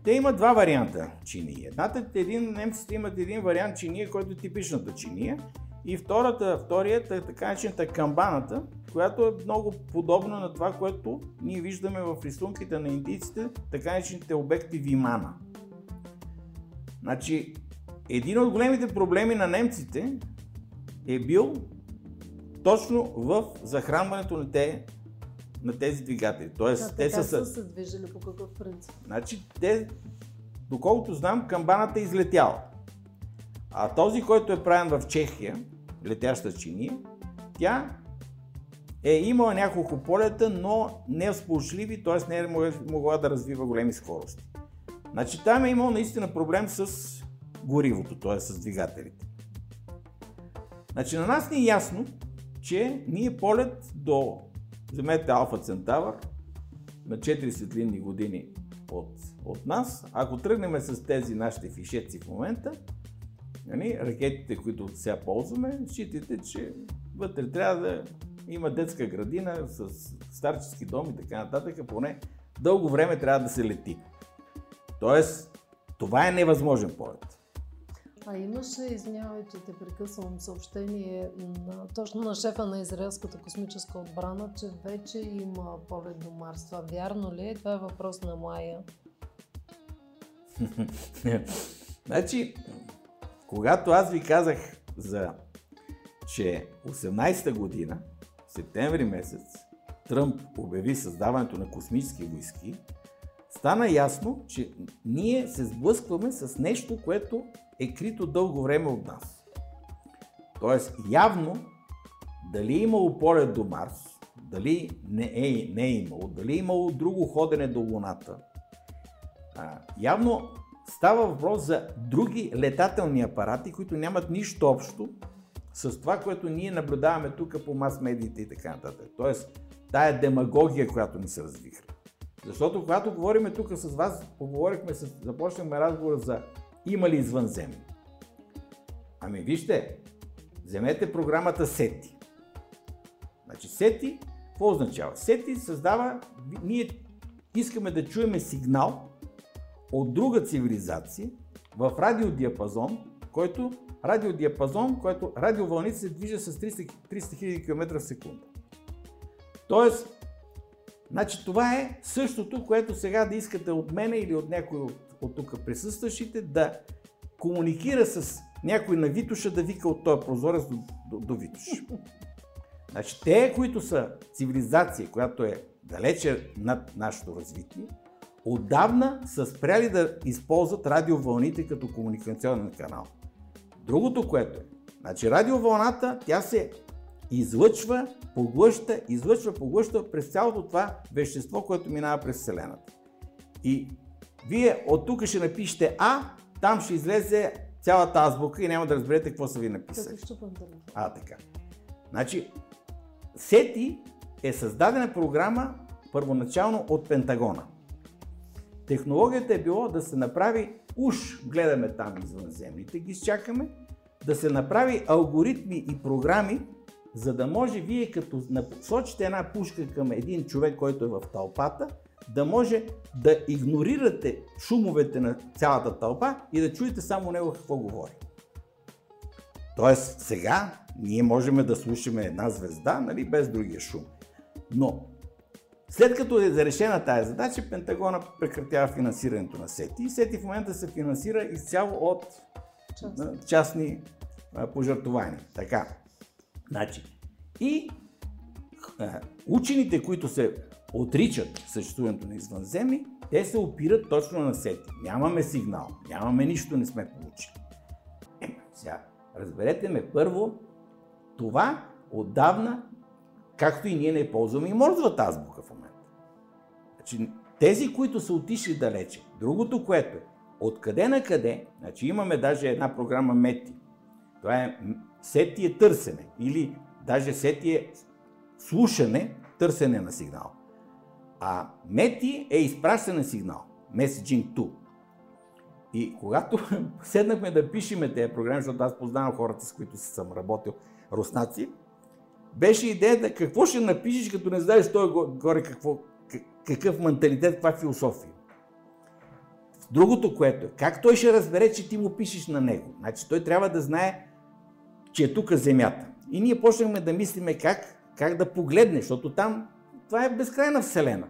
те имат два варианта чиния. Едната, един, немците имат един вариант чиния, който е типичната чиния. И втората, вторият е така наречената камбаната, която е много подобна на това, което ние виждаме в рисунките на индийците, така наречените обекти Вимана. Значи, един от големите проблеми на немците е бил точно в захранването на, те, на тези двигатели. Тоест, а, те са, са се движили по какъв принцип? Значи, те, доколкото знам, камбаната е излетяла. А този, който е правен в Чехия, летяща чиния, тя е имала няколко полета, но не сполучливи, т.е. не е могла да развива големи скорости. Значи там е имал наистина проблем с горивото, т.е. с двигателите. Значи на нас ни е ясно, че ние полет до, вземете Алфа Центавър, на 4 светлинни години от, от нас, ако тръгнем с тези нашите фишеци в момента, нали, ракетите, които сега ползваме, считайте, че вътре трябва да има детска градина с старчески дом и така нататък, поне дълго време трябва да се лети. Тоест, това е невъзможен полет. А имаше, извинявай, че те прекъсвам съобщение на, точно на шефа на израелската космическа отбрана, че вече има полет до Марс. Това вярно ли е? Това е въпрос на Майя. значи, когато аз ви казах за, че 18-та година, септември месец, Тръмп обяви създаването на космически войски, стана ясно, че ние се сблъскваме с нещо, което е крито дълго време от нас. Тоест, явно, дали е имало полет до Марс, дали не е, не е имало, дали е имало друго ходене до Луната, а, явно става въпрос за други летателни апарати, които нямат нищо общо с това, което ние наблюдаваме тук по мас-медиите и така нататък. Тоест, тая демагогия, която ни се развихра. Защото когато говорим тук с вас, поговорихме, с, започнахме разговор за има ли извънземни. Ами вижте, вземете програмата SETI. Значи SETI, какво означава? SETI създава, ние искаме да чуеме сигнал от друга цивилизация в радиодиапазон, който радиодиапазон, който радиовълните се движат с 300 000 км в секунда. Тоест, Значи това е същото, което сега да искате от мене или от някой от, от тук присъстващите да комуникира с някой на Витуша да вика от този прозорец до, до, до Витуш. Значи те, които са цивилизация, която е далече над нашето развитие, отдавна са спряли да използват радиовълните като комуникационен канал. Другото, което е, значи радиовълната, тя се излъчва, поглъща, излъчва, поглъща през цялото това вещество, което минава през Вселената. И вие от тук ще напишете А, там ще излезе цялата азбука и няма да разберете какво са ви написали. А, така. Значи, SETI е създадена програма първоначално от Пентагона. Технологията е било да се направи, уж гледаме там извънземните, ги изчакаме, да се направи алгоритми и програми, за да може вие като насочите една пушка към един човек, който е в тълпата, да може да игнорирате шумовете на цялата тълпа и да чуете само него какво говори. Тоест сега ние можем да слушаме една звезда, нали, без другия шум. Но след като е зарешена тази задача, Пентагона прекратява финансирането на СЕТИ и СЕТИ в момента се финансира изцяло от частни, частни пожертвования. Така. Значи, и а, учените, които се отричат съществуването на извънземни, те се опират точно на сети. Нямаме сигнал, нямаме нищо, не сме получили. Е, сега, разберете ме, първо, това отдавна, както и ние не ползваме и морзвата азбука в момента. Значи, тези, които са отишли далече, другото, което е, откъде на къде, значи имаме даже една програма Мети. Това е сети е търсене или даже сети е слушане, търсене на сигнал. А Мети е изпращане сигнал. Messaging to. И когато седнахме да пишеме тези програми, защото аз познавам хората, с които съм работил, руснаци, беше идеята какво ще напишеш, като не знаеш той горе какво, какъв менталитет, каква философия. Другото, което е, как той ще разбере, че ти му пишеш на него? Значи той трябва да знае, че е тук земята. И ние почнахме да мислиме как, как да погледне, защото там това е безкрайна вселена.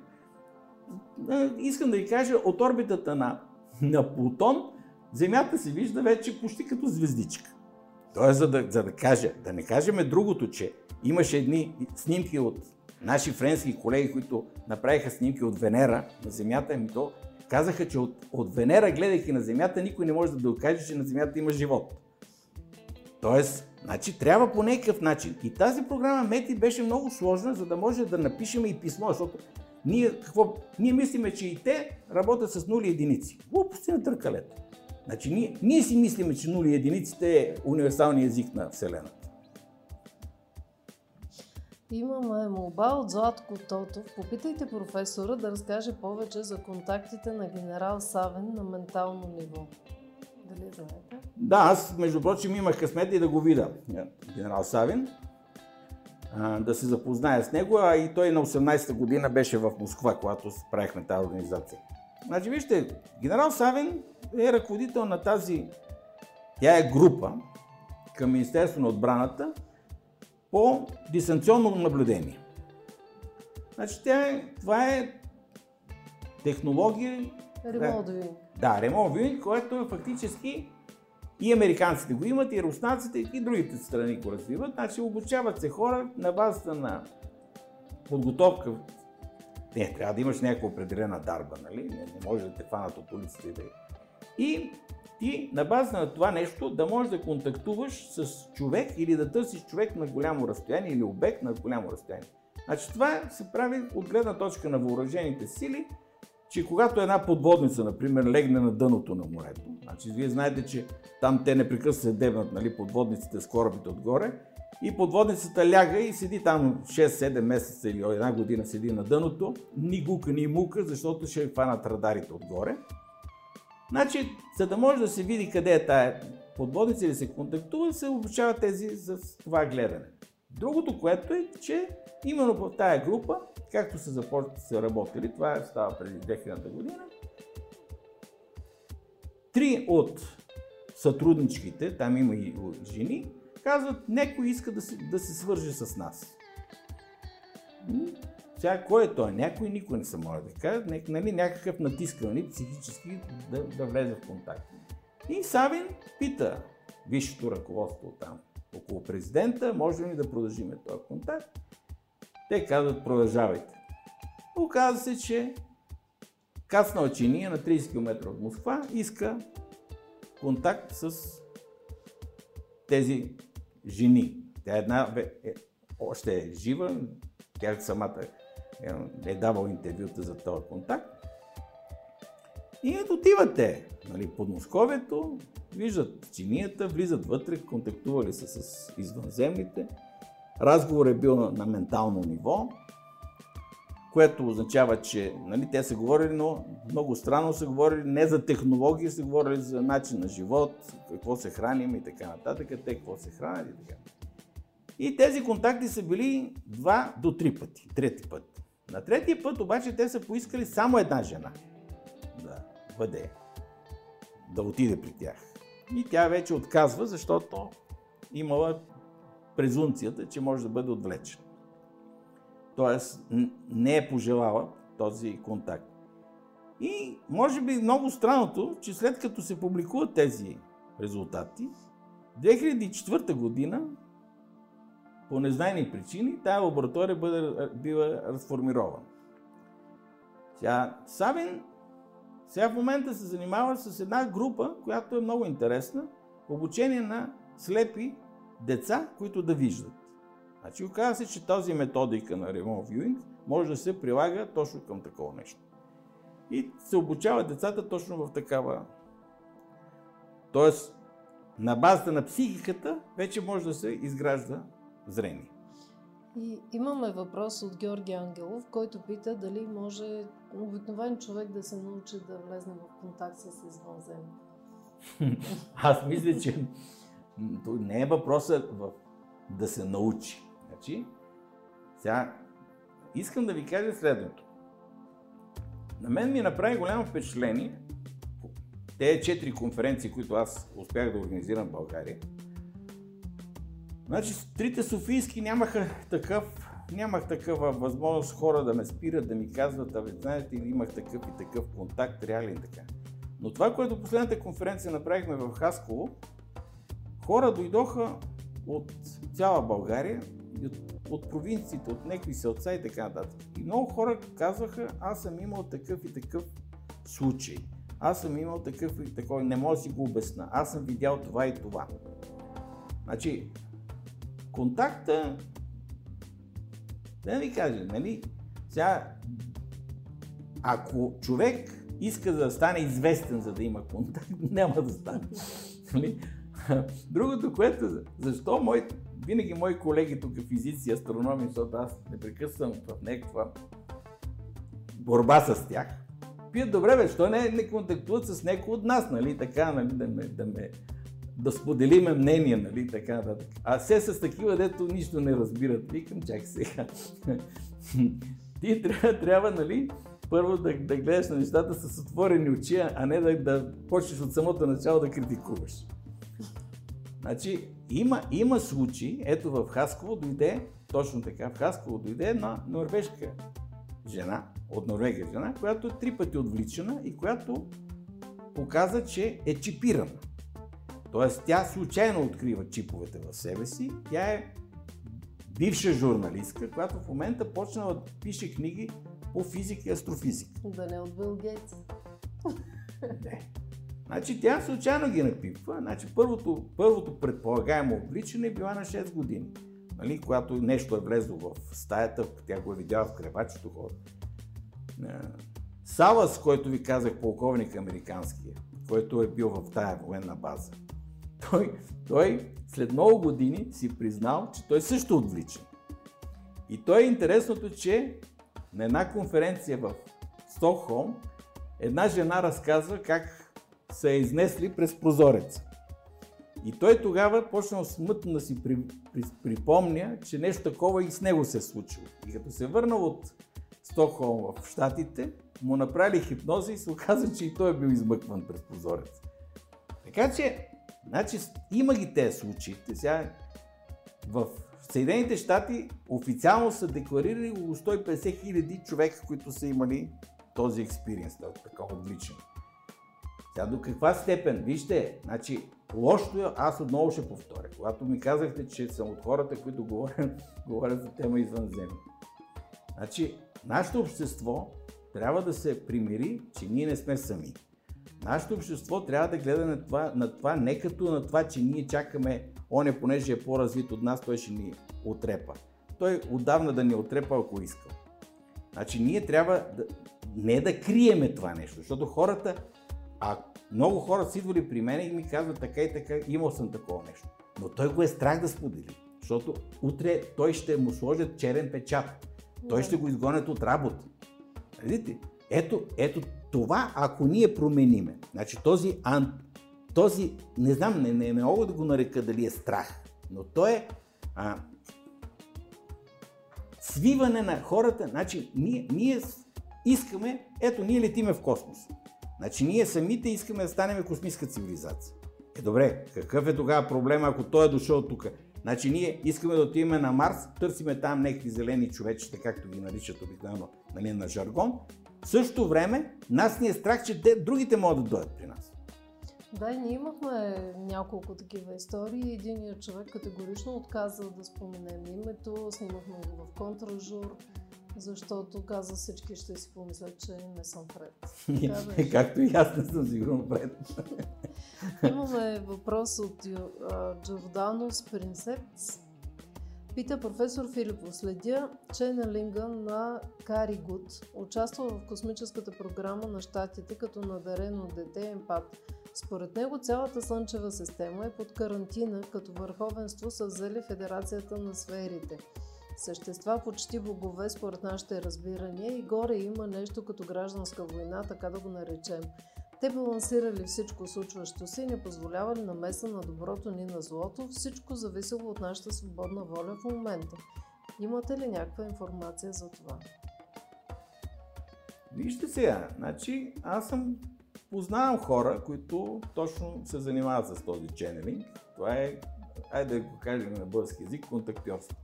Искам да ви кажа, от орбитата на, на Плутон, Земята се вижда вече почти като звездичка. Тоест, за да, за да кажа, да не кажем другото, че имаше едни снимки от наши френски колеги, които направиха снимки от Венера на Земята, ами то казаха, че от, от Венера, гледайки на Земята, никой не може да докаже, че на Земята има живот. Тоест, значи, трябва по някакъв начин. И тази програма Мети беше много сложна, за да може да напишем и писмо, защото ние, какво, ние мислиме, че и те работят с нули единици. Глупости на търкалета. Значи, ние, ние си мислиме, че нули единиците е универсалният език на Вселената. Имаме молба от Златко Тотов. Попитайте професора да разкаже повече за контактите на генерал Савен на ментално ниво. Дали знаете? Да, аз между прочим имах късмет и да го видя, генерал Савин, да се запозная с него, а и той на 18-та година беше в Москва, когато правихме тази организация. Значи вижте, генерал Савин е ръководител на тази, тя е група към Министерство на отбраната, по дистанционно наблюдение. Значи тя е, това е технология... Viewing. Да, remote viewing, което е фактически и американците го имат, и руснаците, и другите страни го развиват. Значи обучават се хора на базата на подготовка. Не, трябва да имаш някаква определена дарба, нали? Не, не може да те фанат от улиците. Да... И ти на база на това нещо да можеш да контактуваш с човек или да търсиш човек на голямо разстояние или обект на голямо разстояние. Значи това се прави от гледна точка на въоръжените сили, че когато една подводница, например, легне на дъното на морето, значи вие знаете, че там те непрекъснато се дебнат нали, подводниците с корабите отгоре, и подводницата ляга и седи там 6-7 месеца или една година седи на дъното, ни гука, ни мука, защото ще фанат радарите отгоре. Значи, за да може да се види къде е тая подводница или се контактува, се обучава тези за това гледане. Другото, което е, че именно в тая група, както са започнали са работили, това става преди 2000 година, три от сътрудничките, там има и жени, казват, някой иска да се, да се свърже с нас. Сега, кой е той? Някой, никой не се може да каже, нали, някакъв натискал, нали, психически да, да влезе в контакт. И Савин пита висшето ръководство там, около президента, може ли да продължим този контакт? Те казват, продължавайте. Оказва се, че кацнал чиния на 30 км от Москва иска контакт с тези жени. Тя една е, още е жива, тя самата е, е давал интервюта за този контакт. И отиват те нали, под Московието, виждат чинията, влизат вътре, контактували са с извънземните. Разговор е бил на, на ментално ниво, което означава, че нали, те са говорили, но много странно са говорили не за технологии, са говорили за начин на живот, какво се храним и така нататък, те какво се хранят и така. И тези контакти са били два до три пъти, трети път. На третия път обаче те са поискали само една жена да бъде, да отиде при тях. И тя вече отказва, защото имала презумцията, че може да бъде отвлечена. Тоест не е пожелала този контакт. И може би много странното, че след като се публикуват тези резултати, 2004 година, по незнайни причини, тая лаборатория бъде, бива разформирована. Сега, Савин сега в момента се занимава с една група, която е много интересна. Обучение на слепи деца, които да виждат. Значи оказва се, че тази методика на Remote Viewing може да се прилага точно към такова нещо. И се обучават децата точно в такава. Тоест, на базата на психиката вече може да се изгражда зрение. И имаме въпрос от Георги Ангелов, който пита дали може обикновен човек да се научи да влезне в контакт с извънземни. Аз мисля, че не е въпросът в да се научи. Значи, сега искам да ви кажа следното. На мен ми направи голямо впечатление тези четири конференции, които аз успях да организирам в България. Значи, трите Софийски нямаха такъв, нямах такава възможност хора да ме спират, да ми казват, а знаете ли, имах такъв и такъв контакт, реален така. Но това, което последната конференция направихме в Хасково, хора дойдоха от цяла България, от, от провинциите, от някакви селца и така нататък. И много хора казваха, аз съм имал такъв и такъв случай. Аз съм имал такъв и такой, не мога да си го обясна. Аз съм видял това и това. Значи, контакта, да ви кажа, нали, сега, ако човек иска да стане известен, за да има контакт, няма да стане. Нали? Другото, което, защо мой, винаги мои колеги тук физици, астрономи, защото аз не прекъсвам в някаква борба с тях, пият добре, бе, що не, не контактуват с някой от нас, нали, така, нали, да ме, да ме да споделиме мнение, нали, така да. А се с такива, дето нищо не разбират. Викам, чак сега. Ти трябва, трябва, нали, първо да, да гледаш на нещата с отворени очи, а не да, да почнеш от самото начало да критикуваш. Значи, има, има случаи, ето в Хасково дойде, точно така, в Хасково дойде една норвежка жена, от Норвегия жена, която е три пъти отвличана и която показа, че е чипирана. Тоест, тя случайно открива чиповете в себе си. Тя е бивша журналистка, която в момента почнала да пише книги по физика и астрофизика. Да не от Бил Гейтс. Не. Значи тя случайно ги напипва. Значи първото, първото предполагаемо обличане е била на 6 години. Нали, когато нещо е влезло в стаята, тя го е видяла в кревачето хора. Салас, който ви казах, полковник американския, който е бил в тая военна база, той, той след много години си признал, че той също отвлича. И той е интересното, че на една конференция в Стокхолм една жена разказва как са я изнесли през прозореца. И той тогава почнал смътно да си при, при, припомня, че нещо такова и с него се е случило. И като се върнал от Стокхолм в Штатите, му направили хипноза и се оказа, че и той е бил измъкван през прозорец. Така че Значи има ги тези случаи. Сега в Съединените щати официално са декларирали около 150 хиляди човека, които са имали този експириенс, такова отвличане. Сега до каква степен? Вижте, значи, лошото е, аз отново ще повторя. Когато ми казахте, че съм от хората, които говорят, говорят за тема извънземни. Значи, нашето общество трябва да се примири, че ние не сме сами. Нашето общество трябва да гледа на това, на това не като на това, че ние чакаме оне, понеже е по-развит от нас, той ще ни отрепа. Той отдавна да ни отрепа, ако иска. Значи ние трябва да, не да криеме това нещо, защото хората, а много хора са идвали при мен и ми казват така и така, имал съм такова нещо. Но той го е страх да сподели, защото утре той ще му сложат черен печат. Той ще го изгонят от работа. Видите? Ето, ето това, ако ние промениме, значи този, ан, този не знам, не, не, мога да го нарека дали е страх, но то е а, свиване на хората, значи ние, ние искаме, ето ние летиме в космос. Значи ние самите искаме да станем космическа цивилизация. Е добре, какъв е тогава проблема, ако той е дошъл тук? Значи ние искаме да отидем на Марс, търсиме там някакви зелени човечета, както ги наричат обикновено нали, на жаргон, в същото време, нас ни е страх, че те, другите могат да дойдат при нас. Да, и ние имахме няколко такива истории. Единият човек категорично отказа да споменем името, снимахме го в контражур, защото каза всички ще си помислят, че не съм Фред. Така Както и аз не съм сигурно Фред. Имаме въпрос от Джорданос Принсепц. Пита професор Филипов, следя ченелинга на Кари Гуд. Участва в космическата програма на щатите като надарено дете емпат. Според него цялата Слънчева система е под карантина, като върховенство са взели Федерацията на сферите. Същества почти богове според нашите разбирания и горе има нещо като гражданска война, така да го наречем. Те балансирали всичко случващо се и не позволявали намеса на доброто ни на злото, всичко зависело от нашата свободна воля в момента. Имате ли някаква информация за това? Вижте сега, значи аз съм познавам хора, които точно се занимават с този ченелинг. Това е, айде да го кажем на български язик, контактьорство.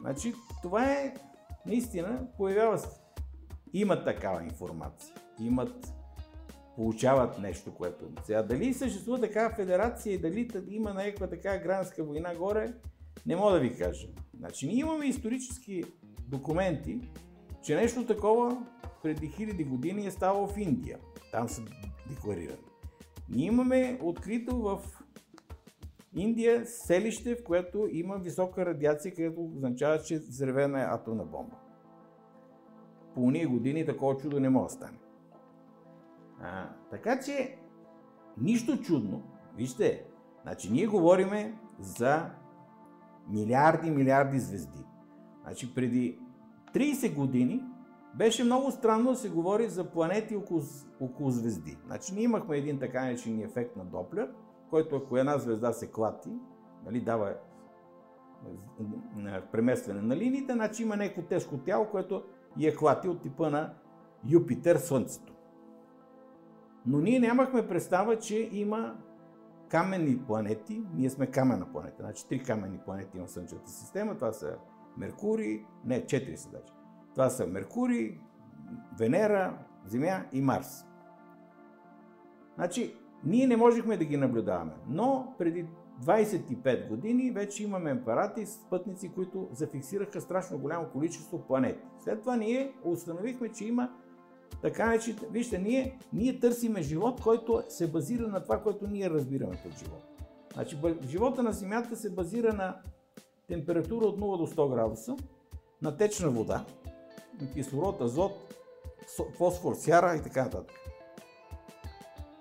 Значи, това е наистина, появява се. Има такава информация. Имат, получават нещо, което... Сега, дали съществува такава федерация и дали има някаква така гражданска война горе, не мога да ви кажа. Значи, ние имаме исторически документи, че нещо такова преди хиляди години е ставало в Индия. Там са декларирани. Ние имаме открито в Индия селище, в което има висока радиация, където означава, че взревена е атомна бомба. По уния години такова чудо не може да стане. А, така че, нищо чудно. Вижте, значи ние говориме за милиарди, милиарди звезди. Значи преди 30 години беше много странно да се говори за планети около, около звезди. Значи ние имахме един така наречен ефект на Доплер, който ако една звезда се клати, нали, дава преместване на линиите, значи има някакво тежко тяло, което я клати от типа на Юпитер, Слънцето. Но ние нямахме представа, че има каменни планети. Ние сме камена планета. Значи три каменни планети има Слънчевата система. Това са Меркурий, не, четири са даже. Това са Меркурий, Венера, Земя и Марс. Значи, ние не можехме да ги наблюдаваме, но преди 25 години вече имаме апарати с пътници, които зафиксираха страшно голямо количество планети. След това ние установихме, че има така че, вижте, ние, ние търсиме живот, който се базира на това, което ние разбираме под живот. Значи, живота на Земята се базира на температура от 0 до 100 градуса, на течна вода, кислород, азот, фосфор, сяра и така нататък.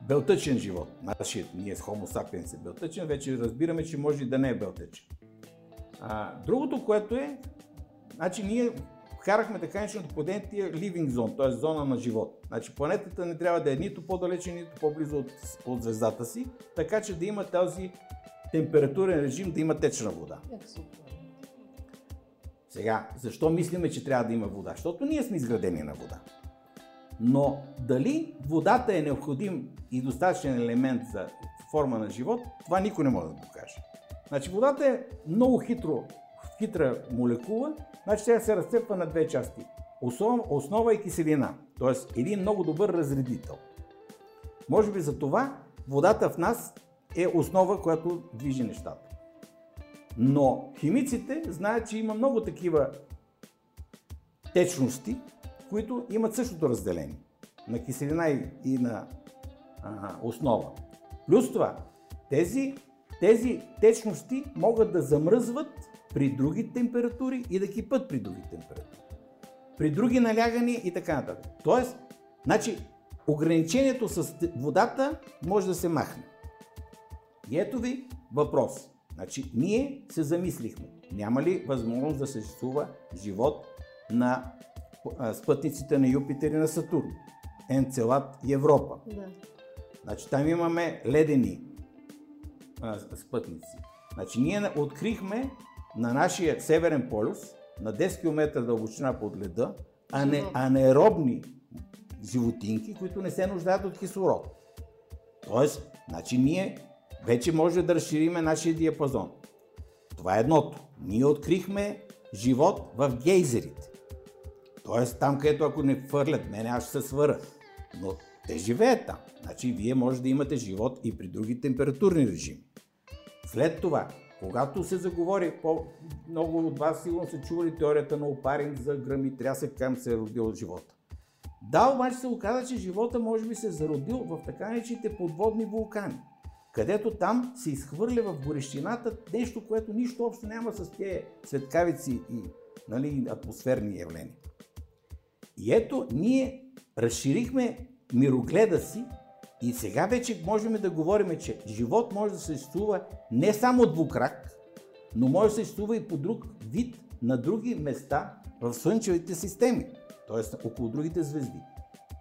Белтъчен живот. Нашият, ние с Homo sapiens е белтъчен, вече разбираме, че може и да не е белтъчен. А, другото, което е, значи ние вкарахме така нареченото понятие living zone, т.е. зона на живот. Значи планетата не трябва да е нито по-далече, нито по-близо от, от звездата си, така че да има този температурен режим, да има течна вода. Сега, защо мислиме, че трябва да има вода? Защото ние сме изградени на вода. Но дали водата е необходим и достатъчен елемент за форма на живот, това никой не може да го каже. Значи водата е много хитро, хитра молекула, значи тя се разцепва на две части. Основа, основа е киселина, т.е. един много добър разредител. Може би за това водата в нас е основа, която движи нещата. Но химиците знаят, че има много такива течности, които имат същото разделение на киселина и, на а, основа. Плюс това, тези, тези течности могат да замръзват при други температури и да кипат при други температури. При други налягания и така нататък. Тоест, значи, ограничението с водата може да се махне. И ето ви въпрос. Значи, ние се замислихме, няма ли възможност да съществува живот на спътниците на Юпитер и на Сатурн, Енцелад и Европа. Да. Значи, там имаме ледени а, спътници. Значи, ние открихме на нашия северен полюс, на 10 км дълбочина под леда, ане, анеробни животинки, които не се нуждаят от кислород. Тоест, значи ние вече може да разшириме нашия диапазон. Това е едното. Ние открихме живот в гейзерите. Тоест там, където ако не хвърлят, мене аз ще се свъра. Но Те живеят там. Значи вие може да имате живот и при други температурни режими. След това, когато се заговори, по- много от вас сигурно са чували теорията на опарин за гръм и трясък, как се е родил живота. Да, обаче се оказа, че живота може би се е зародил в така наречените подводни вулкани, където там се изхвърля в горещината нещо, което нищо общо няма с тези светкавици и нали, атмосферни явления. И ето, ние разширихме мирогледа си и сега вече можем да говорим, че живот може да съществува не само двукрак, но може да съществува и по друг вид на други места в Слънчевите системи, т.е. около другите звезди.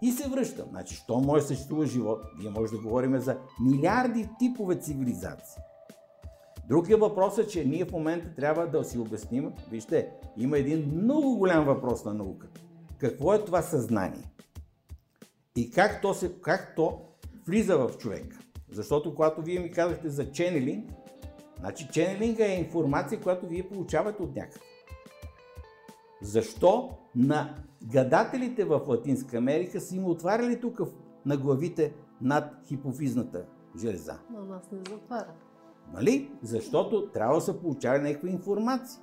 И се връщам. Значи, що може да съществува живот? Ние може да говорим за милиарди типове цивилизации. Въпрос е, че ние в момента трябва да си обясним. Вижте, има един много голям въпрос на науката. Какво е това съзнание? И как то, се, как то влиза в човека? Защото когато вие ми казахте за ченелинг, значи ченелинга е информация, която вие получавате от някъде. Защо на гадателите в Латинска Америка са им отваряли тук на главите над хипофизната железа? На нас не затваря. Нали? Защото трябва да са получавали някаква информация.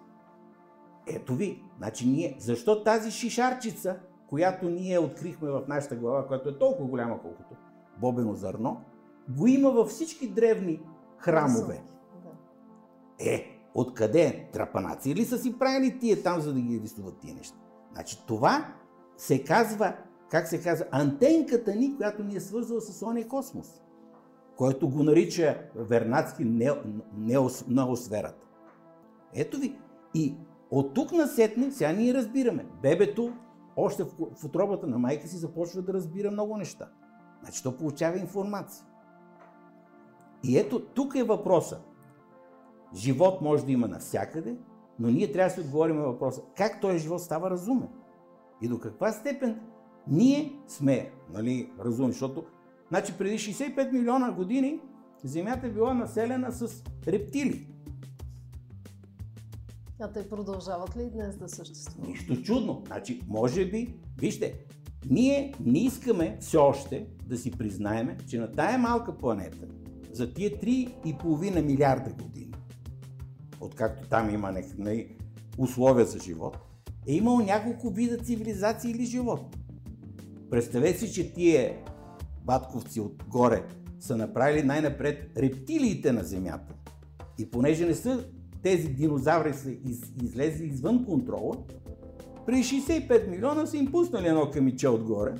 Ето ви. Значи ние, защо тази шишарчица, която ние открихме в нашата глава, която е толкова голяма, колкото бобено зърно, го има във всички древни храмове. Е, откъде? Трапанаци или са си правили тия там, за да ги рисуват тия неща? Значи това се казва, как се казва, антенката ни, която ни е свързала с ония космос, който го нарича Вернадски не, неос. Ето ви. И от тук насетне, сега ние разбираме. Бебето още в, в отробата на майка си започва да разбира много неща. Значи то получава информация. И ето тук е въпроса. Живот може да има навсякъде, но ние трябва да си отговорим на въпроса как този живот става разумен. И до каква степен ние сме нали, разумни, защото значи, преди 65 милиона години Земята е била населена с рептили. А те продължават ли днес да съществуват? Нищо чудно. Значи, може би, вижте, ние не искаме все още да си признаеме, че на тая малка планета, за тия 3,5 милиарда години, откакто там има някакви условия за живот, е имало няколко вида цивилизации или живот. Представете си, че тия батковци отгоре са направили най-напред рептилиите на Земята. И понеже не са тези динозаври са из, излезли извън контрола, при 65 милиона са им пуснали едно камиче отгоре